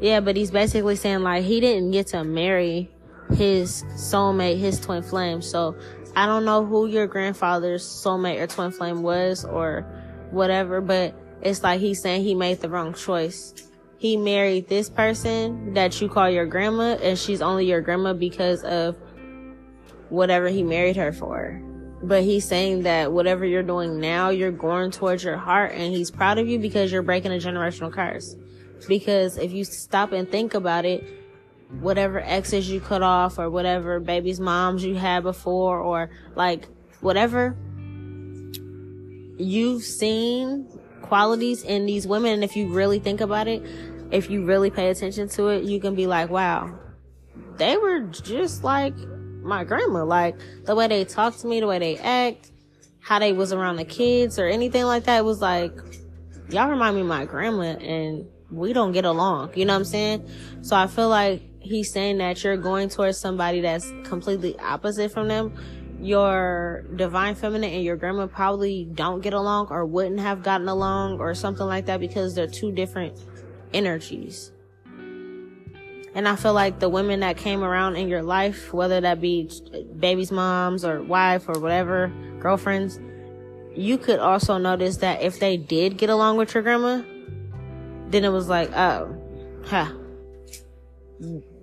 Yeah, but he's basically saying like he didn't get to marry his soulmate, his twin flame. So I don't know who your grandfather's soulmate or twin flame was or whatever, but it's like he's saying he made the wrong choice he married this person that you call your grandma and she's only your grandma because of whatever he married her for. But he's saying that whatever you're doing now, you're going towards your heart and he's proud of you because you're breaking a generational curse. Because if you stop and think about it, whatever exes you cut off or whatever baby's moms you had before or like whatever you've seen qualities in these women and if you really think about it if you really pay attention to it you can be like wow they were just like my grandma. Like the way they talk to me the way they act how they was around the kids or anything like that was like y'all remind me of my grandma and we don't get along. You know what i'm saying? So i feel like he's saying that you're going towards somebody that's completely opposite from them your divine feminine and your grandma probably don't get along or wouldn't have gotten along or something like that because they're two different energies. And I feel like the women that came around in your life, whether that be baby's moms or wife or whatever, girlfriends, you could also notice that if they did get along with your grandma, then it was like, oh, huh,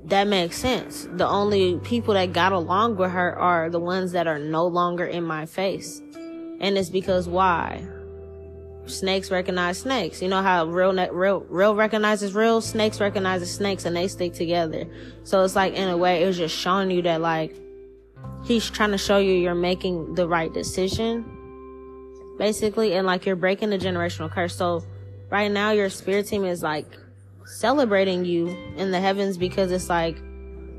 that makes sense. The only people that got along with her are the ones that are no longer in my face. And it's because why? Snakes recognize snakes. You know how real, real, real recognizes real? Snakes recognizes snakes and they stick together. So it's like, in a way, it was just showing you that like, he's trying to show you you're making the right decision. Basically, and like you're breaking the generational curse. So right now your spirit team is like celebrating you in the heavens because it's like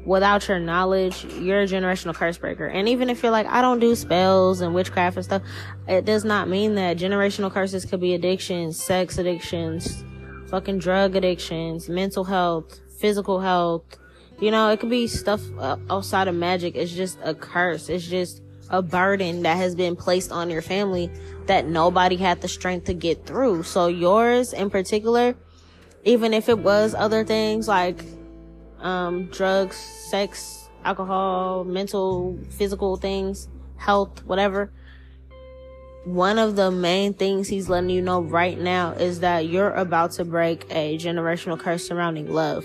without your knowledge, you're a generational curse breaker. And even if you're like, I don't do spells and witchcraft and stuff, it does not mean that generational curses could be addictions, sex addictions, fucking drug addictions, mental health, physical health. You know, it could be stuff uh, outside of magic. It's just a curse. It's just a burden that has been placed on your family that nobody had the strength to get through. So yours in particular, even if it was other things like um, drugs, sex, alcohol, mental, physical things, health, whatever. One of the main things he's letting you know right now is that you're about to break a generational curse surrounding love.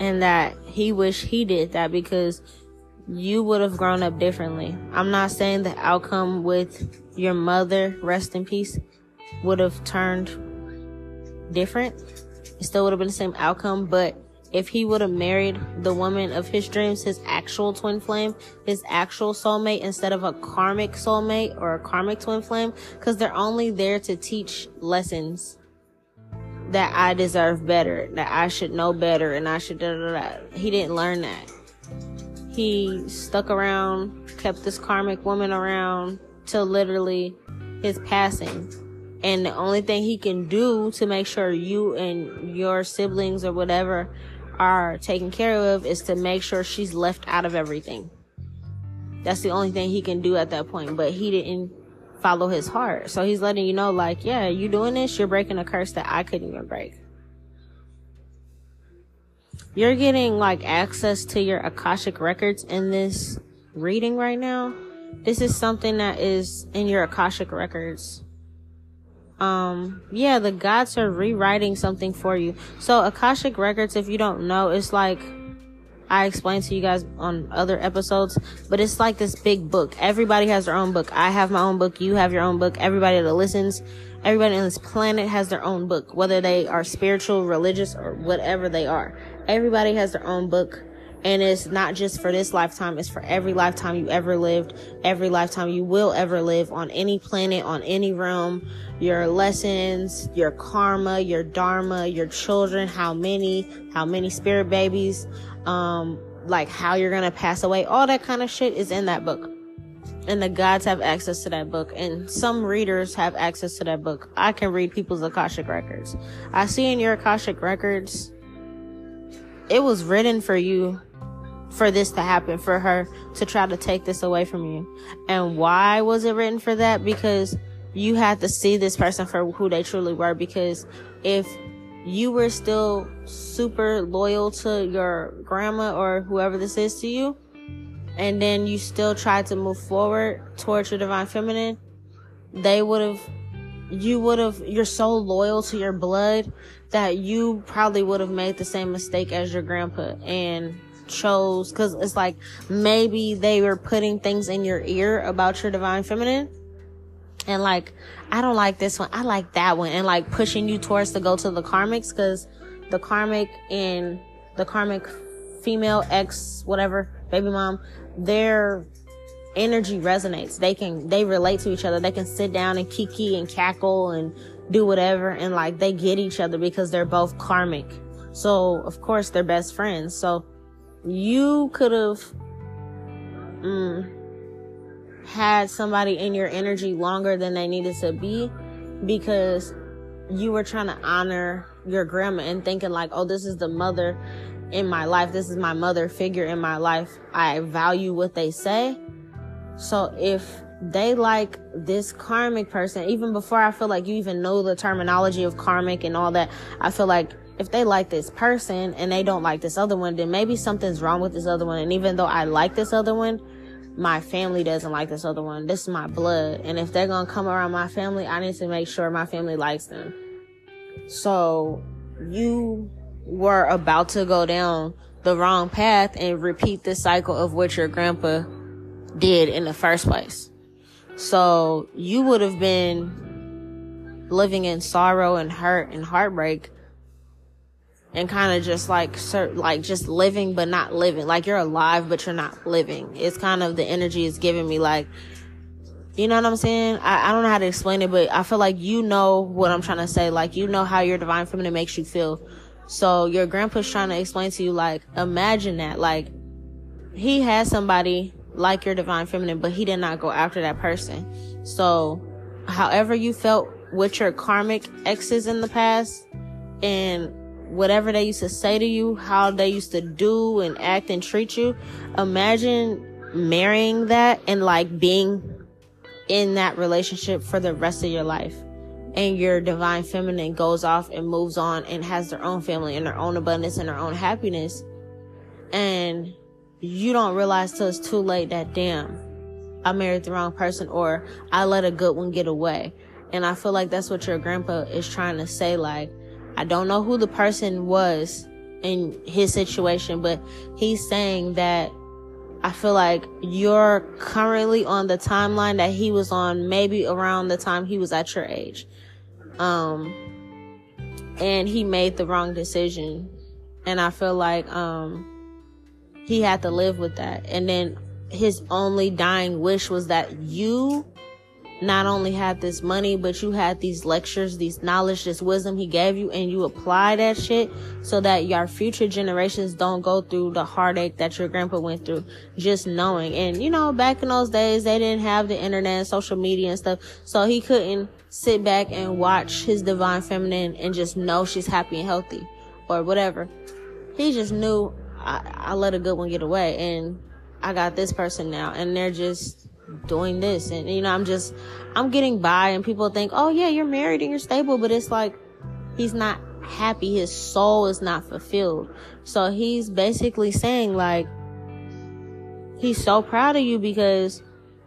And that he wish he did that because you would have grown up differently. I'm not saying the outcome with your mother, rest in peace, would have turned different. It still would have been the same outcome, but if he would have married the woman of his dreams, his actual twin flame, his actual soulmate, instead of a karmic soulmate or a karmic twin flame, because they're only there to teach lessons that I deserve better, that I should know better, and I should da da da. He didn't learn that. He stuck around, kept this karmic woman around till literally his passing and the only thing he can do to make sure you and your siblings or whatever are taken care of is to make sure she's left out of everything. That's the only thing he can do at that point. But he didn't follow his heart. So he's letting you know, like, yeah, you doing this, you're breaking a curse that I couldn't even break. You're getting like access to your Akashic records in this reading right now. This is something that is in your Akashic records um yeah the gods are rewriting something for you. So akashic records if you don't know it's like i explained to you guys on other episodes but it's like this big book. Everybody has their own book. I have my own book. You have your own book. Everybody that listens everybody on this planet has their own book whether they are spiritual religious or whatever they are. Everybody has their own book and it's not just for this lifetime, it's for every lifetime you ever lived, every lifetime you will ever live on any planet, on any realm, your lessons, your karma, your dharma, your children, how many, how many spirit babies, um, like how you're gonna pass away, all that kind of shit is in that book. And the gods have access to that book, and some readers have access to that book. I can read people's Akashic records. I see in your Akashic records, it was written for you for this to happen, for her to try to take this away from you. And why was it written for that? Because you had to see this person for who they truly were. Because if you were still super loyal to your grandma or whoever this is to you, and then you still tried to move forward towards your divine feminine, they would have, you would have, you're so loyal to your blood that you probably would have made the same mistake as your grandpa. And chose because it's like maybe they were putting things in your ear about your divine feminine and like i don't like this one i like that one and like pushing you towards to go to the karmics because the karmic and the karmic female ex, whatever, baby mom, their energy resonates. They can, they relate to each other. They can sit down and kiki and cackle and do whatever. And like they get each other because they're both karmic. So of course they're best friends. So you could have, mm, had somebody in your energy longer than they needed to be because you were trying to honor your grandma and thinking like, oh, this is the mother in my life. This is my mother figure in my life. I value what they say. So if they like this karmic person, even before I feel like you even know the terminology of karmic and all that, I feel like if they like this person and they don't like this other one, then maybe something's wrong with this other one. And even though I like this other one, my family doesn't like this other one. This is my blood. And if they're going to come around my family, I need to make sure my family likes them. So you were about to go down the wrong path and repeat the cycle of what your grandpa did in the first place. So you would have been living in sorrow and hurt and heartbreak and kind of just like like just living but not living. Like you're alive but you're not living. It's kind of the energy is giving me like you know what i'm saying? I, I don't know how to explain it but i feel like you know what i'm trying to say. Like you know how your divine feminine makes you feel. So your grandpa's trying to explain to you like imagine that. Like he had somebody like your divine feminine but he did not go after that person. So however you felt with your karmic exes in the past and whatever they used to say to you, how they used to do and act and treat you. Imagine marrying that and like being in that relationship for the rest of your life. And your divine feminine goes off and moves on and has their own family and their own abundance and their own happiness. And you don't realize till it's too late that damn, I married the wrong person or I let a good one get away. And I feel like that's what your grandpa is trying to say. Like, I don't know who the person was in his situation, but he's saying that I feel like you're currently on the timeline that he was on maybe around the time he was at your age. Um, and he made the wrong decision. And I feel like, um, he had to live with that. And then his only dying wish was that you not only had this money, but you had these lectures, these knowledge, this wisdom he gave you, and you apply that shit so that your future generations don't go through the heartache that your grandpa went through. Just knowing. And you know, back in those days, they didn't have the internet and social media and stuff, so he couldn't sit back and watch his divine feminine and just know she's happy and healthy or whatever. He just knew I, I let a good one get away and I got this person now and they're just doing this. And you know i'm just i'm getting by and people think oh yeah you're married and you're stable. But it's like he's not happy. His soul is not fulfilled. So he's basically saying like he's so proud of you because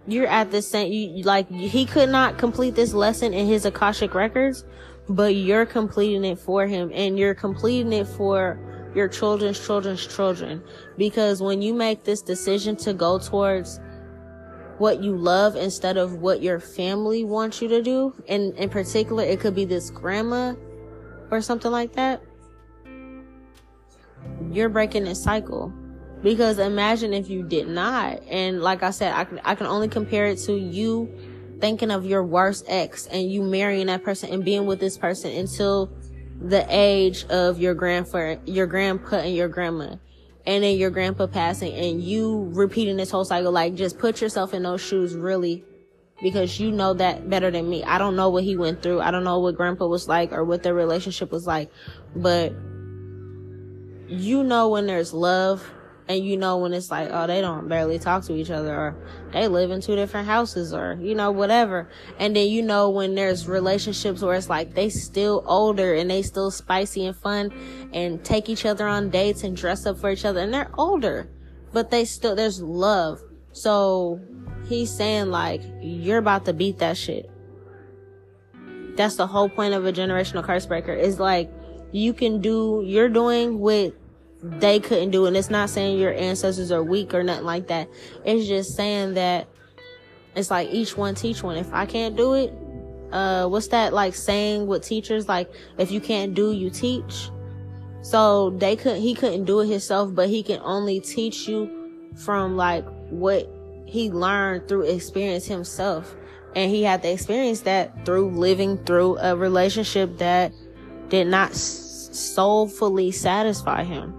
you're at the same you, like he could not complete this lesson in his akashic records but you're completing it for him and you're completing it for your children's children's children. Because when you make this decision to go towards what you love instead of what your family wants you to do. And in particular, it could be this grandma or something like that. You're breaking this cycle. Because imagine if you did not. And like I said, I can, I can only compare it to you thinking of your worst ex and you marrying that person and being with this person until the age of your grandfather, your grandpa and your grandma and then your grandpa passing and you repeating this whole cycle like just put yourself in those shoes really because you know that better than me. I don't know what he went through. I don't know what grandpa was like or what their relationship was like but you know when there's love and you know when it's like oh they don't barely talk to each other or they live in two different houses or you know whatever. And then you know when there's relationships where it's like they still older and they still spicy and fun and take each other on dates and dress up for each other and they're older but they still there's love. So he's saying like you're about to beat that shit. That's the whole point of a generational curse breaker. Is like you can do you're doing with they couldn't do. And it's not saying your ancestors are weak or nothing like that. It's just saying that it's like each one teach one. If I can't do it, uh, what's that like saying with teachers? Like, if you can't do, you teach. So they could he couldn't do it himself, but he can only teach you from like what he learned through experience himself. And he had to experience that through living through a relationship that did not soulfully satisfy him.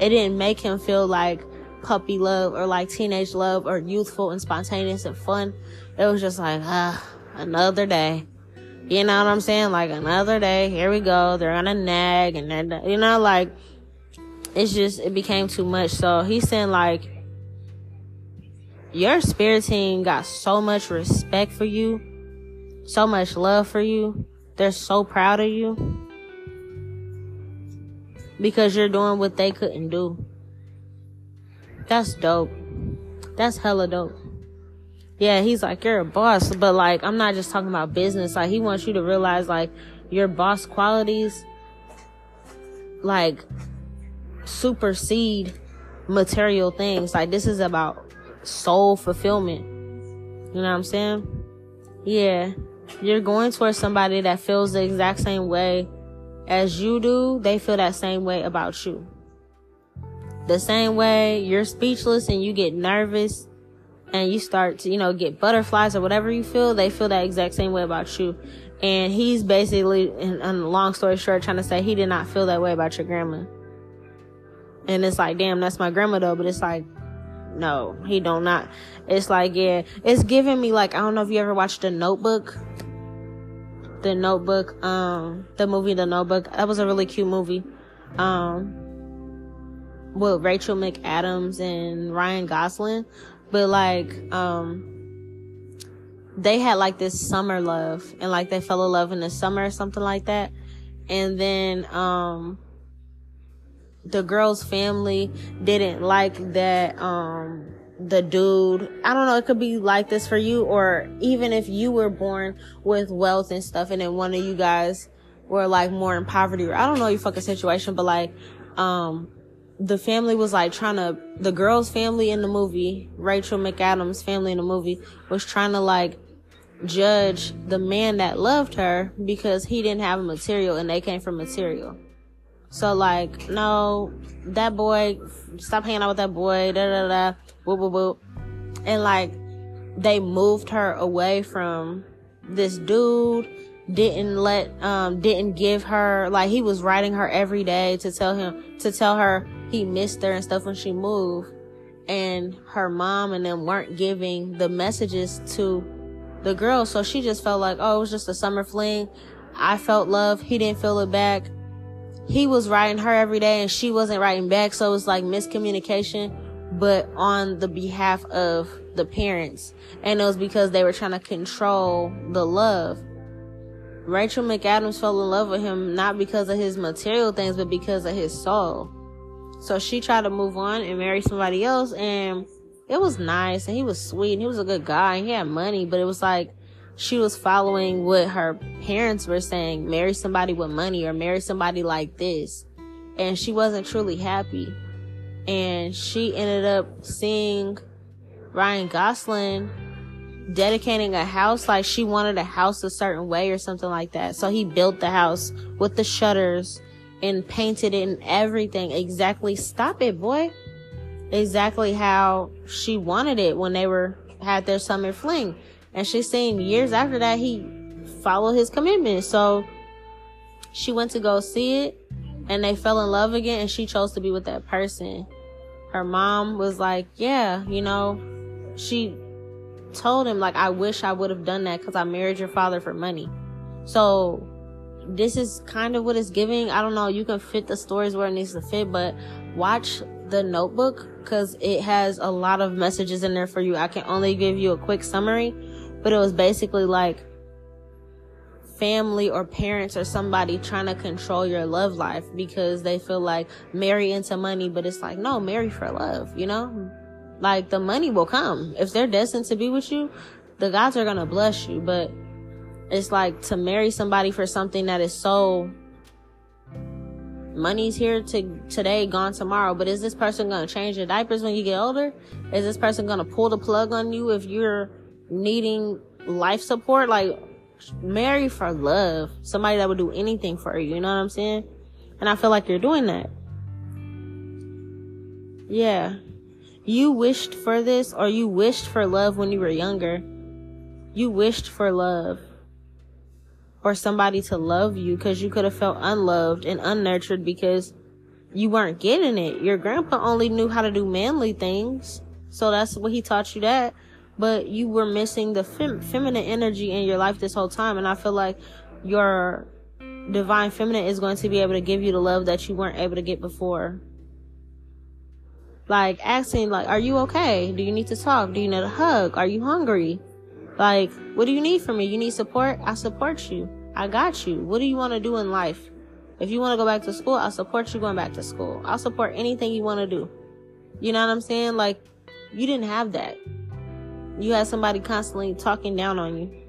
It didn't make him feel like puppy love or like teenage love or youthful and spontaneous and fun. It was just like, ah, another day. You know what I'm saying? Like another day. Here we go. They're gonna nag and then, you know, like, it's just, it became too much. So he's saying like, your spirit team got so much respect for you, so much love for you. They're so proud of you because you're doing what they couldn't do. That's dope. That's hella dope. Yeah, he's like, you're a boss, but like, I'm not just talking about business. Like, he wants you to realize, like, your boss qualities, like, supersede material things. Like, this is about soul fulfillment. You know what I'm saying? Yeah. You're going towards somebody that feels the exact same way as you do, they feel that same way about you. The same way you're speechless and you get nervous and you start to, you know, get butterflies or whatever you feel, they feel that exact same way about you. And he's basically, in, in long story short, trying to say he did not feel that way about your grandma. And it's like, damn, that's my grandma though, but it's like, no, he don't not. It's like, yeah, it's giving me like, I don't know if you ever watched The Notebook the Notebook, um, the movie The Notebook. That was a really cute movie. Um, with Rachel McAdams and Ryan Gosling. But like, um, they had like this summer love and like they fell in love in the summer or something like that. And then, um, the girl's family didn't like that, um, the dude. I don't know, it could be like this for you, or even if you were born with wealth and stuff, and then one of you guys were like more in poverty, or I don't know your fucking situation, but like, um, the family was like trying to, the girl's family in the movie, Rachel McAdams' family in the movie, was trying to like judge the man that loved her because he didn't have a material and they came from material. So like, no, that boy, stop hanging out with that boy, da da da, And like, they moved her away from this dude, didn't let, um, didn't give her, like he was writing her every day to tell him, to tell her he missed her and stuff when she moved. And her mom and them weren't giving the messages to the girl. So she just felt like, oh, it was just a summer fling. I felt love. He didn't feel it back he was writing her every day and she wasn't writing back. So it was like miscommunication, but on the behalf of the parents. And it was because they were trying to control the love. Rachel McAdams fell in love with him not because of his material things, but because of his soul. So she tried to move on and marry somebody else and it was nice and he was sweet and he was a good guy and he had money, but it was like, she was following what her parents were saying marry somebody with money or marry somebody like this and she wasn't truly happy and she ended up seeing Ryan Gosling dedicating a house like she wanted a house a certain way or something like that so he built the house with the shutters and painted it and everything exactly stop it boy exactly how she wanted it when they were had their summer fling and she's saying years after that, he followed his commitment. So she went to go see it and they fell in love again and she chose to be with that person. Her mom was like, yeah, you know, she told him like, I wish I would have done that because I married your father for money. So this is kind of what it's giving. I don't know. You can fit the stories where it needs to fit, but watch the notebook because it has a lot of messages in there for you. I can only give you a quick summary but it was basically like family or parents or somebody trying to control your love life because they feel like marry into money, but it's like, no, marry for love, you know? Like the money will come. If they're destined to be with you, the gods are gonna bless you, but it's like to marry somebody for something that is so money's here to today, gone tomorrow. But is this person gonna change your diapers when you get older? Is this person gonna pull the plug on you if you're needing life support, like marry for love. Somebody that would do anything for you. You know what I'm saying? And I feel like you're doing that. Yeah. You wished for this or you wished for love when you were younger. You wished for love or somebody to love you because you could have felt unloved and unnurtured because you weren't getting it. Your grandpa only knew how to do manly things. So that's what he taught you that. But you were missing the fem- feminine energy in your life this whole time. And I feel like your divine feminine is going to be able to give you the love that you weren't able to get before. Like asking, like, are you okay? Do you need to talk? Do you need a hug? Are you hungry? Like, what do you need from me? You need support? I support you. I got you. What do you want to do in life? If you want to go back to school, I'll support you going back to school. I'll support anything you want to do. You know what I'm saying? Like, you didn't have that. You had somebody constantly talking down on you.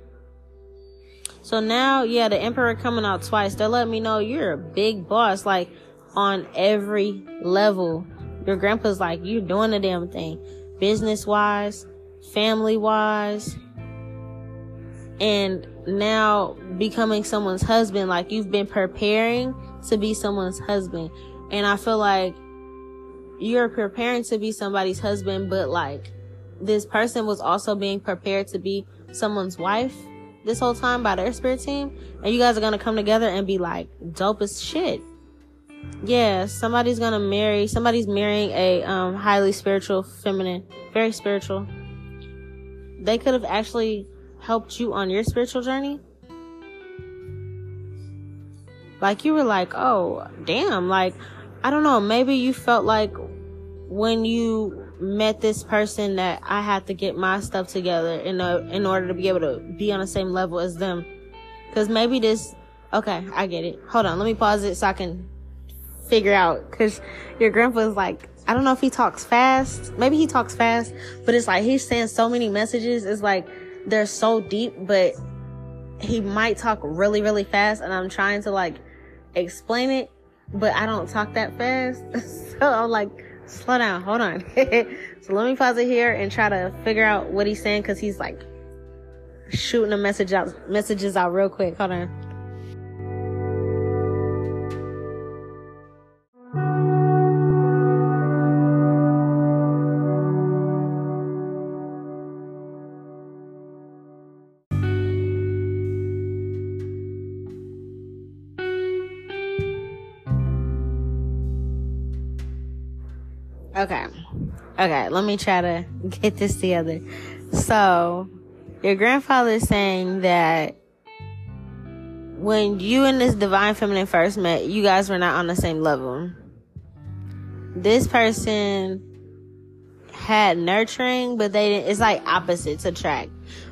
So now, yeah, the emperor coming out twice. They're letting me know you're a big boss, like on every level. Your grandpa's like, you're doing the damn thing. Business wise, family wise, and now becoming someone's husband. Like you've been preparing to be someone's husband. And I feel like you're preparing to be somebody's husband, but like this person was also being prepared to be someone's wife this whole time by their spirit team. And you guys are to come together and be like dope as shit yeah, somebody's gonna marry, somebody's marrying a um, highly spiritual feminine, very spiritual. They could have actually helped you on your spiritual journey. Like you were like, oh, damn, like, I don't know, maybe you felt like when you met this person that I had to get my stuff together in, a, in order to be able to be on the same level as them. Cause maybe this, okay, I get it. Hold on, let me pause it so I can figure out because your grandpa's like I don't know if he talks fast. Maybe he talks fast, but it's like he's saying so many messages. It's like they're so deep, but he might talk really, really fast. And I'm trying to like explain it, but I don't talk that fast. so I'm like, slow down, hold on. so let me pause it here and try to figure out what he's saying because he's like shooting a message out, messages out real quick. Hold on. Okay. Okay, let me try to get this together. So, your grandfather is saying that when you and this divine feminine first met, you guys were not on the same level. This person had nurturing, but they didn't, it's like opposites attract.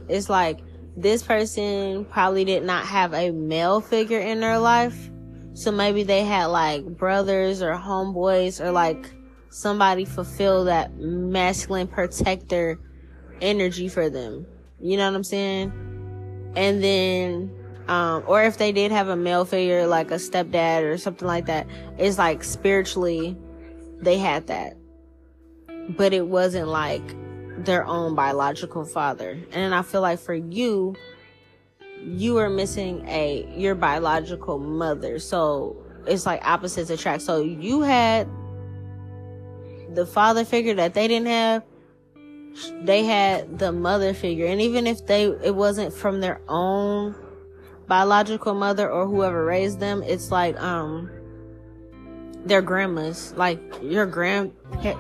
It's like this person probably did not have a male figure in their life. So maybe they had like brothers or homeboys or like somebody fulfill that masculine protector energy for them. You know what I'm saying? And then, um, or if they did have a male figure, like a stepdad or something like that, it's like spiritually they had that. But it wasn't like their own biological father. And I feel like for you, you are missing a, your biological mother. So it's like opposites attract. So you had the father figure that they didn't have, they had the mother figure. And even if they, it wasn't from their own biological mother or whoever raised them, it's like, um, their grandmas, like your grand,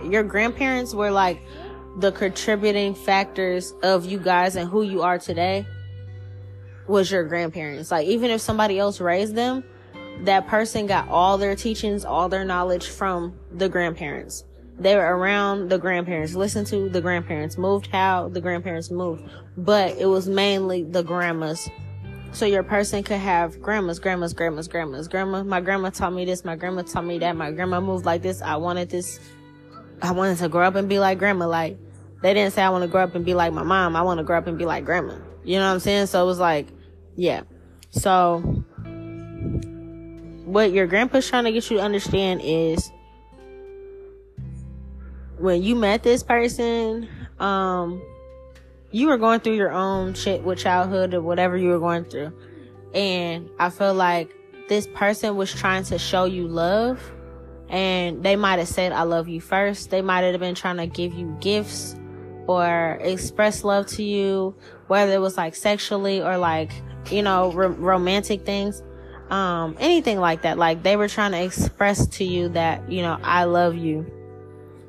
your grandparents were like the contributing factors of you guys and who you are today was your grandparents. Like even if somebody else raised them, that person got all their teachings, all their knowledge from the grandparents they were around the grandparents, listened to the grandparents, moved how the grandparents moved, but it was mainly the grandmas. So your person could have grandmas, grandmas, grandmas, grandmas, grandma. My grandma taught me this. My grandma taught me that. My grandma moved like this. I wanted this. I wanted to grow up and be like grandma. Like they didn't say I want to grow up and be like my mom. I want to grow up and be like grandma. You know what I'm saying? So it was like, yeah. So what your grandpa's trying to get you to understand is when you met this person, um, you were going through your own shit with childhood or whatever you were going through. And I feel like this person was trying to show you love and they might have said I love you first. They might have been trying to give you gifts or express love to you, whether it was like sexually or like, you know, romantic things. Um, anything like that. Like they were trying to express to you that, you know, I love you.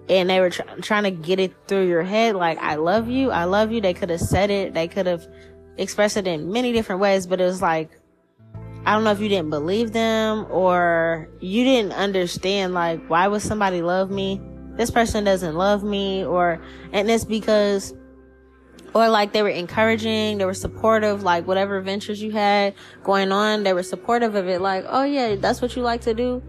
And they were tr- trying to get it through your head. Like, I love you. I love you. They could have said it. They could have expressed it in many different ways, but it was like, I don't know if you didn't believe them or you didn't understand, like, why would somebody love me? This person doesn't love me, or, and it's because, or like they were encouraging, they were supportive, like whatever ventures you had going on, they were supportive of it, like, oh yeah, that's what you like to do.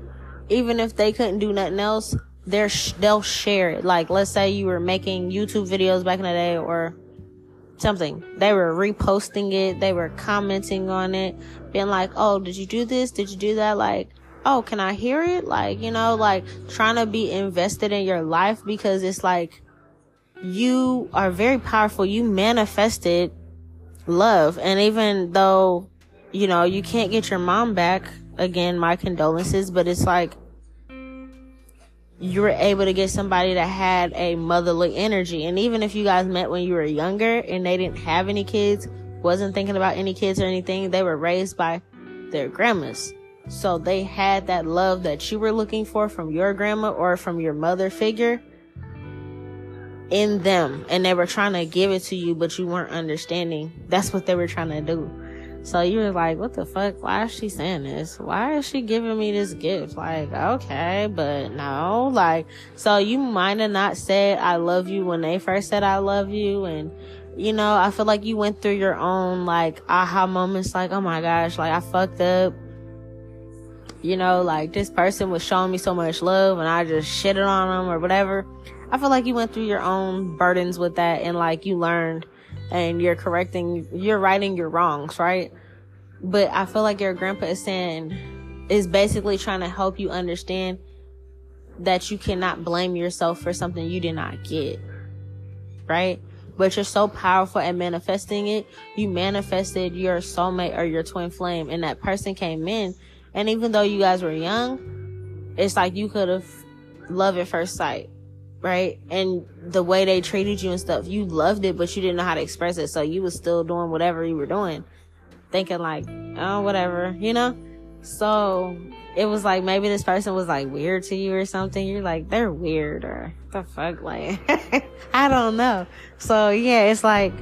Even if they couldn't do nothing else, they're, they'll share it. Like, let's say you were making YouTube videos back in the day or something. They were reposting it. They were commenting on it, being like, Oh, did you do this? Did you do that? Like, Oh, can I hear it? Like, you know, like trying to be invested in your life because it's like you are very powerful. You manifested love. And even though, you know, you can't get your mom back, again, my condolences, but it's like, you were able to get somebody that had a motherly energy. And even if you guys met when you were younger and they didn't have any kids, wasn't thinking about any kids or anything, they were raised by their grandmas. So they had that love that you were looking for from your grandma or from your mother figure in them. And they were trying to give it to you, but you weren't understanding. That's what they were trying to do. So you were like, what the fuck? Why is she saying this? Why is she giving me this gift? Like, okay, but no, like, so you might have not said I love you when they first said I love you. And, you know, I feel like you went through your own, like, aha moments, like, oh my gosh, like, I fucked up. You know, like, this person was showing me so much love and I just shitted on them or whatever. I feel like you went through your own burdens with that and, like, you learned and you're correcting, you're righting your wrongs, right? But I feel like your grandpa is saying, is basically trying to help you understand that you cannot blame yourself for something you did not get, right? But you're so powerful at manifesting it. You manifested your soulmate or your twin flame and that person came in. And even though you guys were young, it's like you could have love at first sight right? And the way they treated you and stuff, you loved it, but you didn't know how to express it. So you was still doing whatever you were doing, thinking like, oh, whatever, you know? So it was like maybe this person was like weird to you or something. You're like, they're weird or the fuck, like, I don't know. So yeah, it's like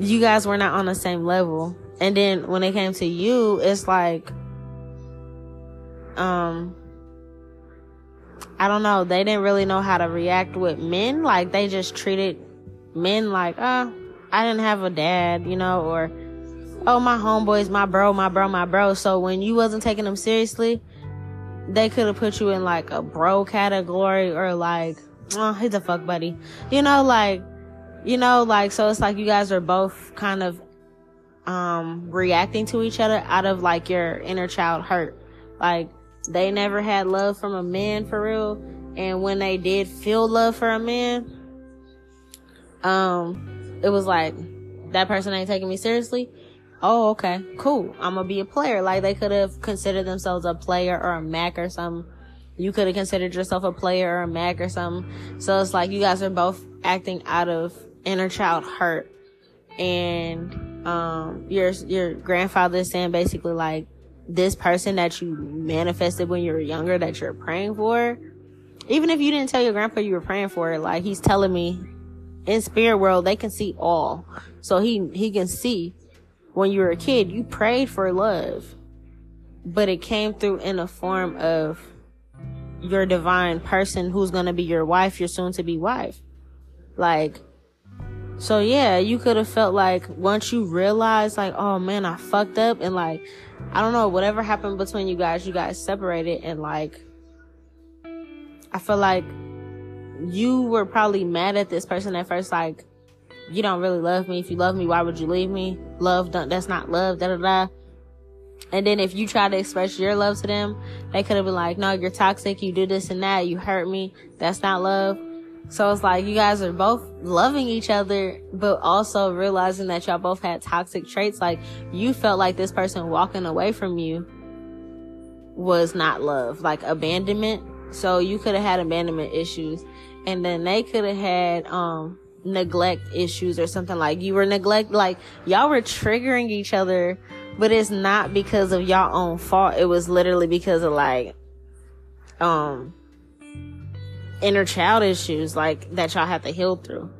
you guys were not on the same level. And then when it came to you, it's like, um, I don't know, they didn't really know how to react with men. Like they just treated men like, oh, I didn't have a dad, you know, or oh, my homeboy's my bro, my bro, my bro. So when you wasn't taking them seriously, they could have put you in like a bro category or like, oh, he's a fuck buddy. You know, like, you know, like, so it's like you guys are both kind of, um, reacting to each other out of like your inner child hurt. Like, they never had love from a man for real. And when they did feel love for a man, um, it was like, that person ain't taking me seriously. Oh, okay, cool. I'm gonna be a player. Like they could have considered themselves a player or a Mac or something. You could have considered yourself a player or a Mac or something. So it's like you guys are both acting out of inner child hurt. And, um, your, your grandfather is saying basically like, this person that you manifested when you were younger that you're praying for, even if you didn't tell your grandpa you were praying for it, like he's telling me in spirit world, they can see all. So he, he can see when you were a kid, you prayed for love, but it came through in a form of your divine person who's going to be your wife, your soon to be wife. Like, so yeah, you could have felt like once you realized like, oh man, I fucked up and like, I don't know, whatever happened between you guys, you guys separated and like, I feel like you were probably mad at this person at first, like, you don't really love me. If you love me, why would you leave me? Love, don't, that's not love, da da da. And then if you try to express your love to them, they could have been like, no, you're toxic. You do this and that. You hurt me. That's not love. So it's like you guys are both loving each other, but also realizing that y'all both had toxic traits. Like you felt like this person walking away from you was not love, like abandonment. So you could have had abandonment issues and then they could have had, um, neglect issues or something like you were neglect, like y'all were triggering each other, but it's not because of y'all own fault. It was literally because of like, um, inner child issues like that y'all have to heal through.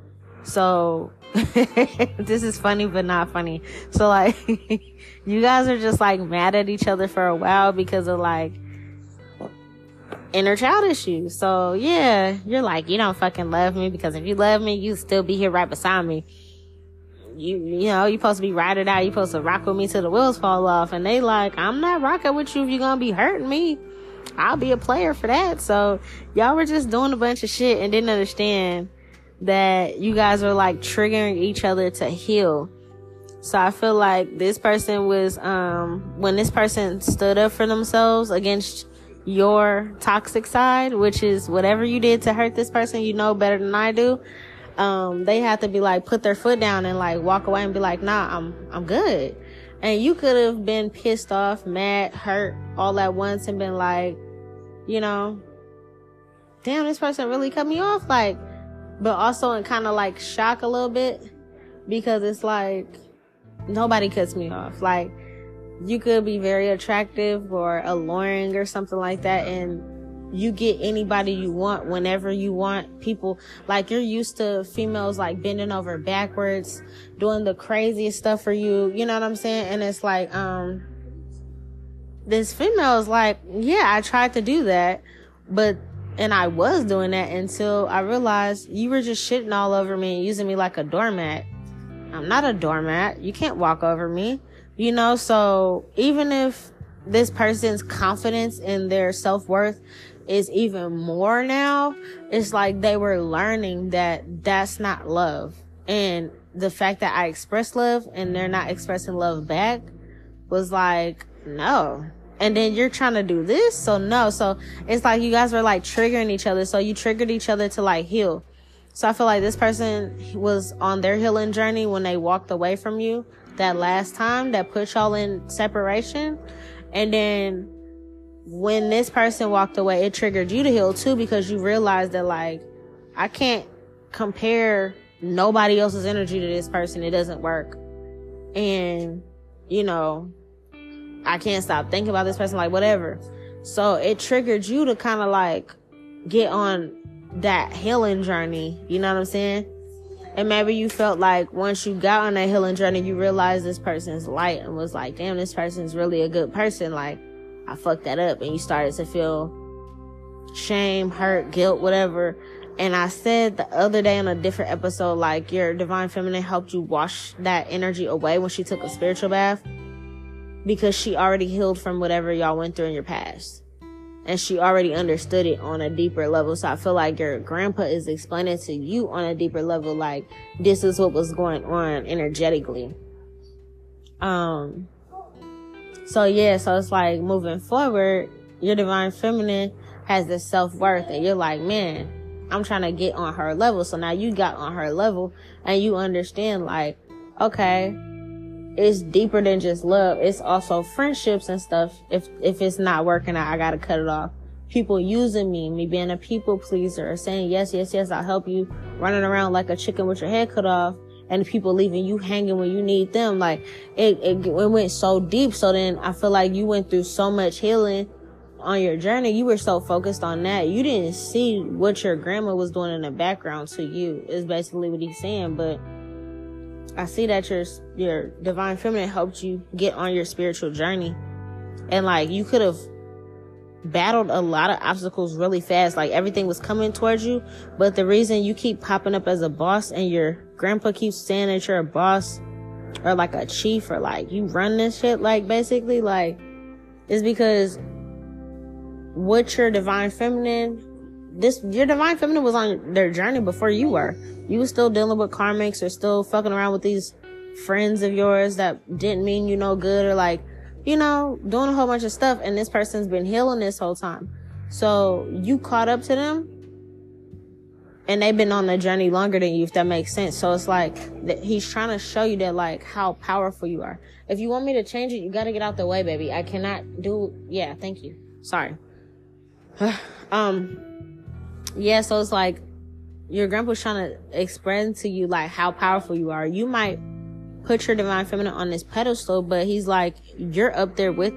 So this is funny but not funny. So like you guys are just like mad at each other for a while because of like inner child issues. So yeah, you're like, you don't fucking love me because if you love me, you still be here right beside me. You, you know, you're supposed to be riding out. you're supposed to rock with me till the wheels fall off. And they like, I'm not rocking with you if you're gonna be hurting me. I'll be a player for that. So y'all were just doing a bunch of shit and didn't understand that you guys were like triggering each other to heal. So I feel like this person was, um, when this person stood up for themselves against your toxic side, which is whatever you did to hurt this person, you know better than I do. Um, they have to be like, put their foot down and like walk away and be like, nah, I'm, I'm good. And you could have been pissed off, mad, hurt all at once and been like, you know, damn, this person really cut me off. Like, but also in kind of like shock a little bit because it's like nobody cuts me off. Like you could be very attractive or alluring or something like that and you get anybody you want whenever you want people like you're used to females like bending over backwards doing the craziest stuff for you you know what i'm saying and it's like um this female is like yeah i tried to do that but and I was doing that until I realized you were just shitting all over me and using me like a doormat. I'm not a doormat. You can't walk over me. You know, so even if this person's confidence in their self-worth is even more now, it's like they were learning that that's not love. And the fact that I express love and they're not expressing love back was like, no, and then you're trying to do this. So no, so it's like you guys were like triggering each other. So you triggered each other to like heal. So I feel like this person was on their healing journey when they walked away from you that last time that put y'all in separation. And then when this person walked away, it triggered you to heal too because you realized that like, I can't compare nobody else's energy to this person. It doesn't work. And, you know, I can't stop thinking about this person, like whatever. So it triggered you to kind of like get on that healing journey. You know what I'm saying? And maybe you felt like once you got on that healing journey, you realized this person's light and was like, damn, this person's really a good person. Like, I fucked that up. And you started to feel shame, hurt, guilt, whatever. And I said the other day on a different episode, like your divine feminine helped you wash that energy away when she took a spiritual bath because she already healed from whatever y'all went through in your past. And she already understood it on a deeper level. So I feel like your grandpa is explaining to you on a deeper level, like, this is what was going on energetically. Um, so yeah, so it's like moving forward, your divine feminine has this self worth and you're like, man, I'm trying to get on her level. So now you got on her level and you understand like, okay, it's deeper than just love. It's also friendships and stuff. If, if it's not working out, I gotta cut it off. People using me, me being a people pleaser, saying yes, yes, yes, I'll help you, running around like a chicken with your head cut off, and people leaving you hanging when you need them. Like it, it, it went so deep. So then I feel like you went through so much healing on your journey. You were so focused on that. You didn't see what your grandma was doing in the background to you is basically what he's saying. But I see that your your divine feminine helped you get on your spiritual journey. And like you could have battled a lot of obstacles really fast. Like everything was coming towards you, but the reason you keep popping up as a boss and your grandpa keeps saying that you're a boss or like a chief or like you run this shit like basically like is because what your divine feminine this your divine feminine was on their journey before you were. You were still dealing with karmics or still fucking around with these friends of yours that didn't mean you no good or like, you know, doing a whole bunch of stuff and this person's been healing this whole time. So you caught up to them and they've been on the journey longer than you, if that makes sense. So it's like he's trying to show you that like how powerful you are. If you want me to change it, you got to get out the way, baby. I cannot do. Yeah, thank you. Sorry. um, yeah, so it's like your grandpa's trying to explain to you like how powerful you are. You might put your divine feminine on this pedestal, but he's like, you're up there with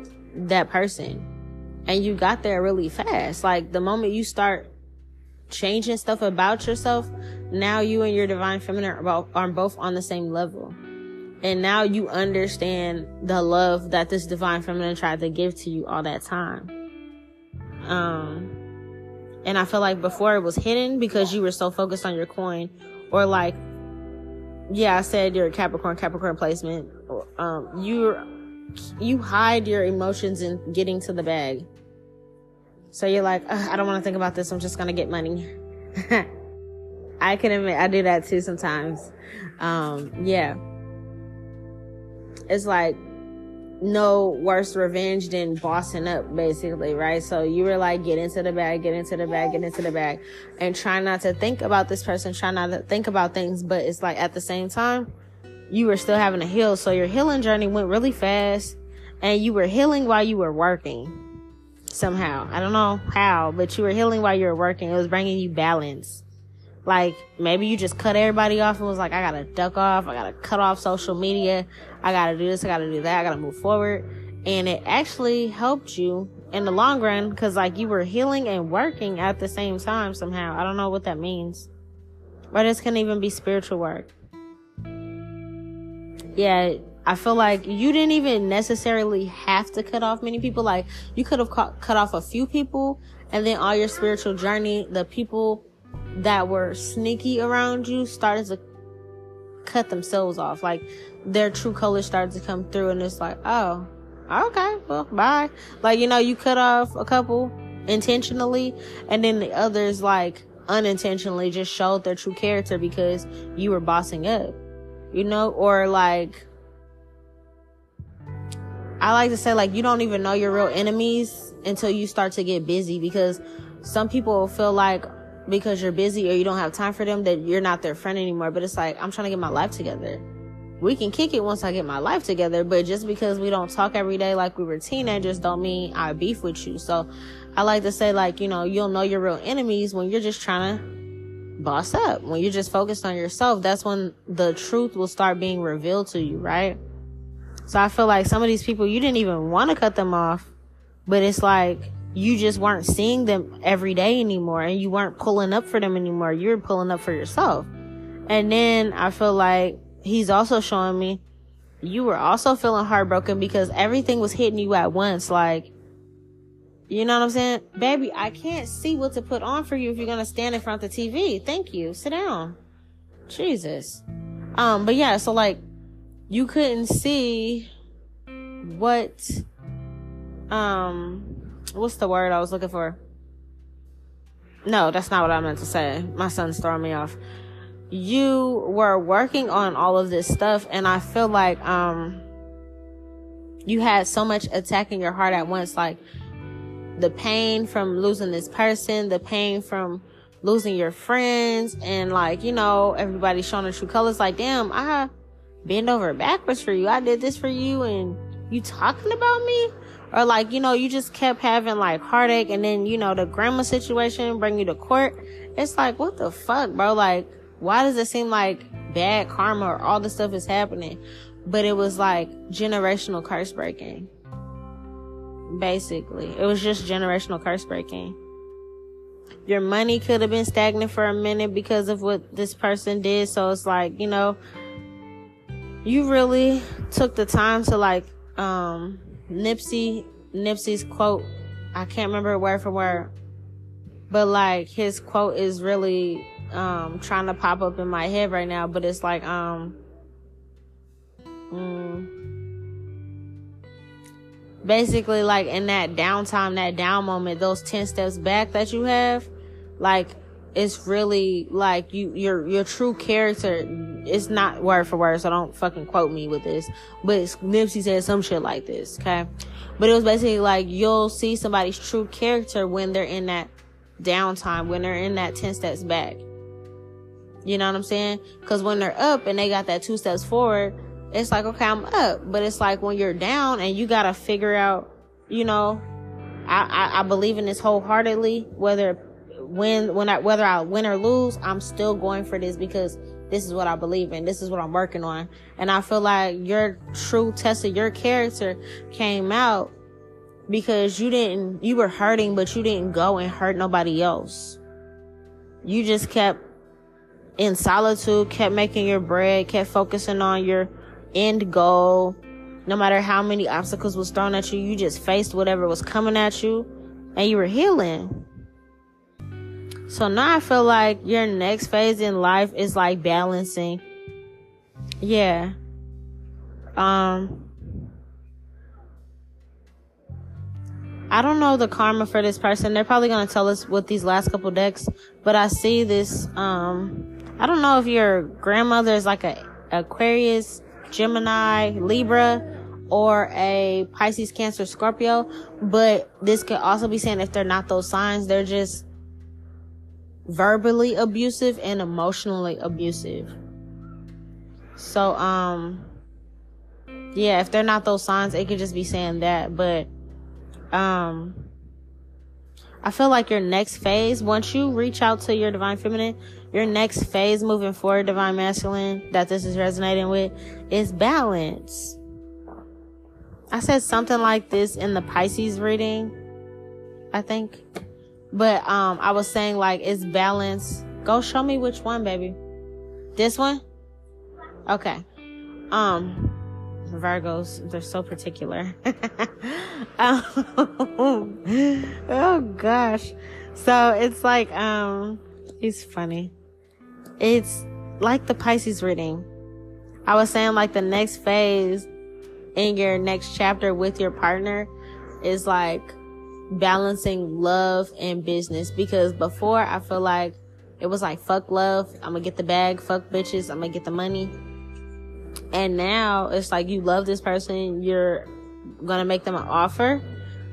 that person. And you got there really fast. Like the moment you start changing stuff about yourself, now you and your divine feminine are both on the same level. And now you understand the love that this divine feminine tried to give to you all that time. Um, and I feel like before it was hidden because you were so focused on your coin or like, yeah, I said you're a Capricorn, Capricorn placement. Um, you you hide your emotions in getting to the bag. So you're like, I don't want to think about this. I'm just going to get money. I can admit I do that too sometimes. Um, yeah. It's like no worse revenge than bossing up, basically, right? So you were like, get into the bag, get into the bag, get into the bag, and try not to think about this person, try not to think about things, but it's like at the same time, you were still having to heal. So your healing journey went really fast, and you were healing while you were working somehow. I don't know how, but you were healing while you were working. It was bringing you balance. Like maybe you just cut everybody off and was like, I gotta duck off. I gotta cut off social media. I gotta do this. I gotta do that. I gotta move forward. And it actually helped you in the long run because like you were healing and working at the same time somehow. I don't know what that means. Or this can even be spiritual work. Yeah, I feel like you didn't even necessarily have to cut off many people. Like you could have cut off a few people and then all your spiritual journey, the people that were sneaky around you started to cut themselves off. Like their true colors started to come through and it's like, oh, okay, well, bye. Like, you know, you cut off a couple intentionally and then the others like unintentionally just showed their true character because you were bossing up, you know, or like, I like to say like you don't even know your real enemies until you start to get busy because some people feel like because you're busy or you don't have time for them that you're not their friend anymore. But it's like, I'm trying to get my life together. We can kick it once I get my life together, but just because we don't talk every day like we were teenagers don't mean I beef with you. So I like to say like, you know, you'll know your real enemies when you're just trying to boss up. When you're just focused on yourself, that's when the truth will start being revealed to you, right? So I feel like some of these people, you didn't even want to cut them off, but it's like you just weren't seeing them every day anymore and you weren't pulling up for them anymore. You're pulling up for yourself. And then I feel like he's also showing me you were also feeling heartbroken because everything was hitting you at once. Like, you know what I'm saying? Baby, I can't see what to put on for you if you're going to stand in front of the TV. Thank you. Sit down. Jesus. Um, but yeah, so like, you couldn't see what um what's the word I was looking for? No, that's not what I meant to say. My son's throwing me off. You were working on all of this stuff and I feel like um you had so much attacking your heart at once like the pain from losing this person, the pain from losing your friends and like, you know, everybody showing their true colors like, damn, I bend over backwards for you. I did this for you and you talking about me? Or like, you know, you just kept having like heartache and then, you know, the grandma situation bring you to court. It's like, what the fuck, bro? Like, why does it seem like bad karma or all this stuff is happening? But it was like generational curse breaking. Basically, it was just generational curse breaking. Your money could have been stagnant for a minute because of what this person did. So it's like, you know, you really took the time to like um Nipsey Nipsey's quote I can't remember word for word but like his quote is really um trying to pop up in my head right now but it's like um mm, basically like in that downtime that down moment those 10 steps back that you have like it's really like you your your true character it's not word for word so don't fucking quote me with this. But Nipsey said some shit like this okay? But it was basically like you'll see somebody's true character when they're in that downtime when they're in that 10 steps back. You know what I'm saying? Because when they're up and they got that two steps forward it's like okay I'm up. But it's like when you're down and you gotta figure out you know I, I, I believe in this wholeheartedly. Whether win when I whether I win or lose, I'm still going for this because this is what I believe in. This is what I'm working on. And I feel like your true test of your character came out because you didn't you were hurting but you didn't go and hurt nobody else. You just kept in solitude, kept making your bread, kept focusing on your end goal. No matter how many obstacles was thrown at you, you just faced whatever was coming at you and you were healing. So now I feel like your next phase in life is like balancing. Yeah. Um I don't know the karma for this person. They're probably going to tell us with these last couple decks, but I see this um I don't know if your grandmother is like a Aquarius, Gemini, Libra, or a Pisces, Cancer, Scorpio, but this could also be saying if they're not those signs, they're just verbally abusive and emotionally abusive. So, um, yeah, if they're not those signs, it could just be saying that. But, um, I feel like your next phase, once you reach out to your divine feminine, your next phase moving forward, divine masculine, that this is resonating with, is balance. I said something like this in the Pisces reading, I think. But um, I was saying like it's balance. Go show me which one, baby. This one? Okay. Um, Virgos, they're so particular. um, oh gosh. So it's like, um, he's funny. It's like the Pisces reading. I was saying like the next phase in your next chapter with your partner is like balancing love and business because before I feel like it was like fuck love, I'm gonna get the bag, fuck bitches, I'm gonna get the money. And now it's like you love this person, you're gonna make them an offer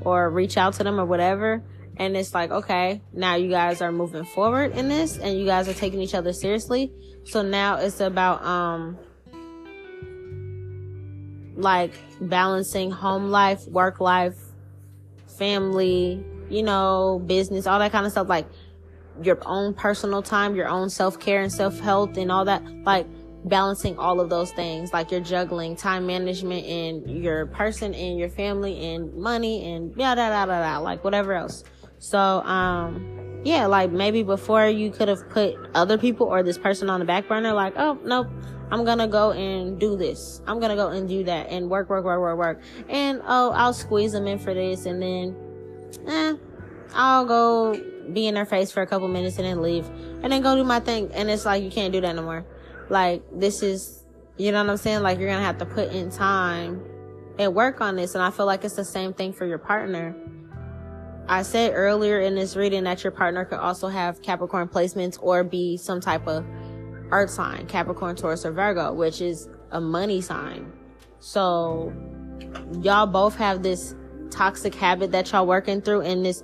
or reach out to them or whatever. And it's like, okay, now you guys are moving forward in this and you guys are taking each other seriously. So now it's about, um, like balancing home life, work life, family, you know, business, all that kind of stuff, like your own personal time, your own self care and self health and all that, like balancing all of those things, like you're juggling time management and your person and your family and money and yeah, da, da, da, da, like whatever else. So, um, yeah, like maybe before you could have put other people or this person on the back burner, like, oh, nope, I'm gonna go and do this. I'm gonna go and do that and work, work, work, work, work. And oh, I'll squeeze them in for this and then, eh, I'll go be in their face for a couple minutes and then leave and then go do my thing. And it's like, you can't do that no more. Like, this is, you know what I'm saying? Like, you're gonna have to put in time and work on this. And I feel like it's the same thing for your partner. I said earlier in this reading that your partner could also have Capricorn placements or be some type of earth sign, Capricorn, Taurus, or Virgo, which is a money sign. So y'all both have this toxic habit that y'all working through in this.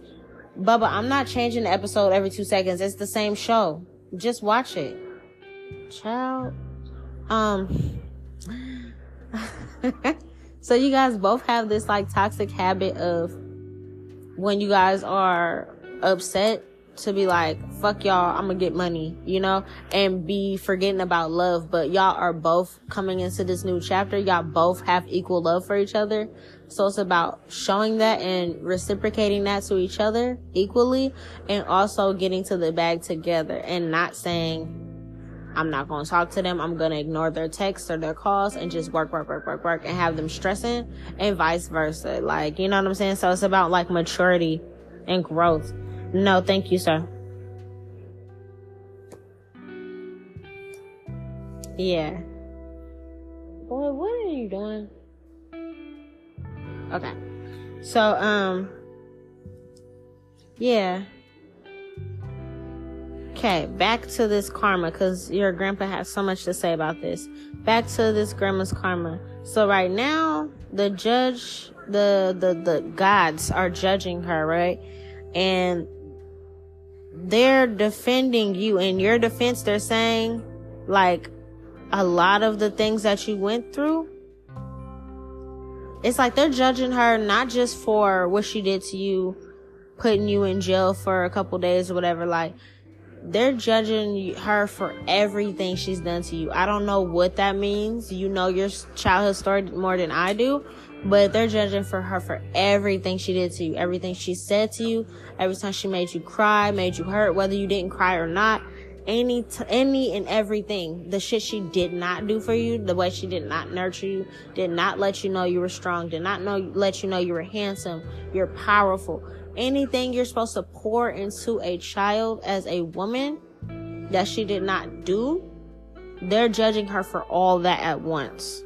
Bubba, I'm not changing the episode every two seconds. It's the same show. Just watch it. Child. Um. so you guys both have this like toxic habit of when you guys are upset to be like, fuck y'all, I'm gonna get money, you know, and be forgetting about love. But y'all are both coming into this new chapter. Y'all both have equal love for each other. So it's about showing that and reciprocating that to each other equally and also getting to the bag together and not saying, I'm not going to talk to them. I'm going to ignore their texts or their calls and just work, work, work, work, work and have them stressing and vice versa. Like, you know what I'm saying? So it's about like maturity and growth no, thank you, sir. Yeah. Boy, what are you doing? Okay. So, um, yeah. Okay, back to this karma, because your grandpa has so much to say about this. Back to this grandma's karma. So right now, the judge, the, the, the gods are judging her, right? And they're defending you in your defense they're saying like a lot of the things that you went through it's like they're judging her not just for what she did to you, putting you in jail for a couple days or whatever. Like, they're judging her for everything she's done to you. I don't know what that means. You know your childhood story more than I do, but they're judging for her for everything she did to you, everything she said to you, every time she made you cry, made you hurt, whether you didn't cry or not. Any, t- any and everything, the shit she did not do for you, the way she did not nurture you, did not let you know you were strong, did not know, let you know you were handsome, you're powerful anything you're supposed to pour into a child as a woman that she did not do, they're judging her for all that at once.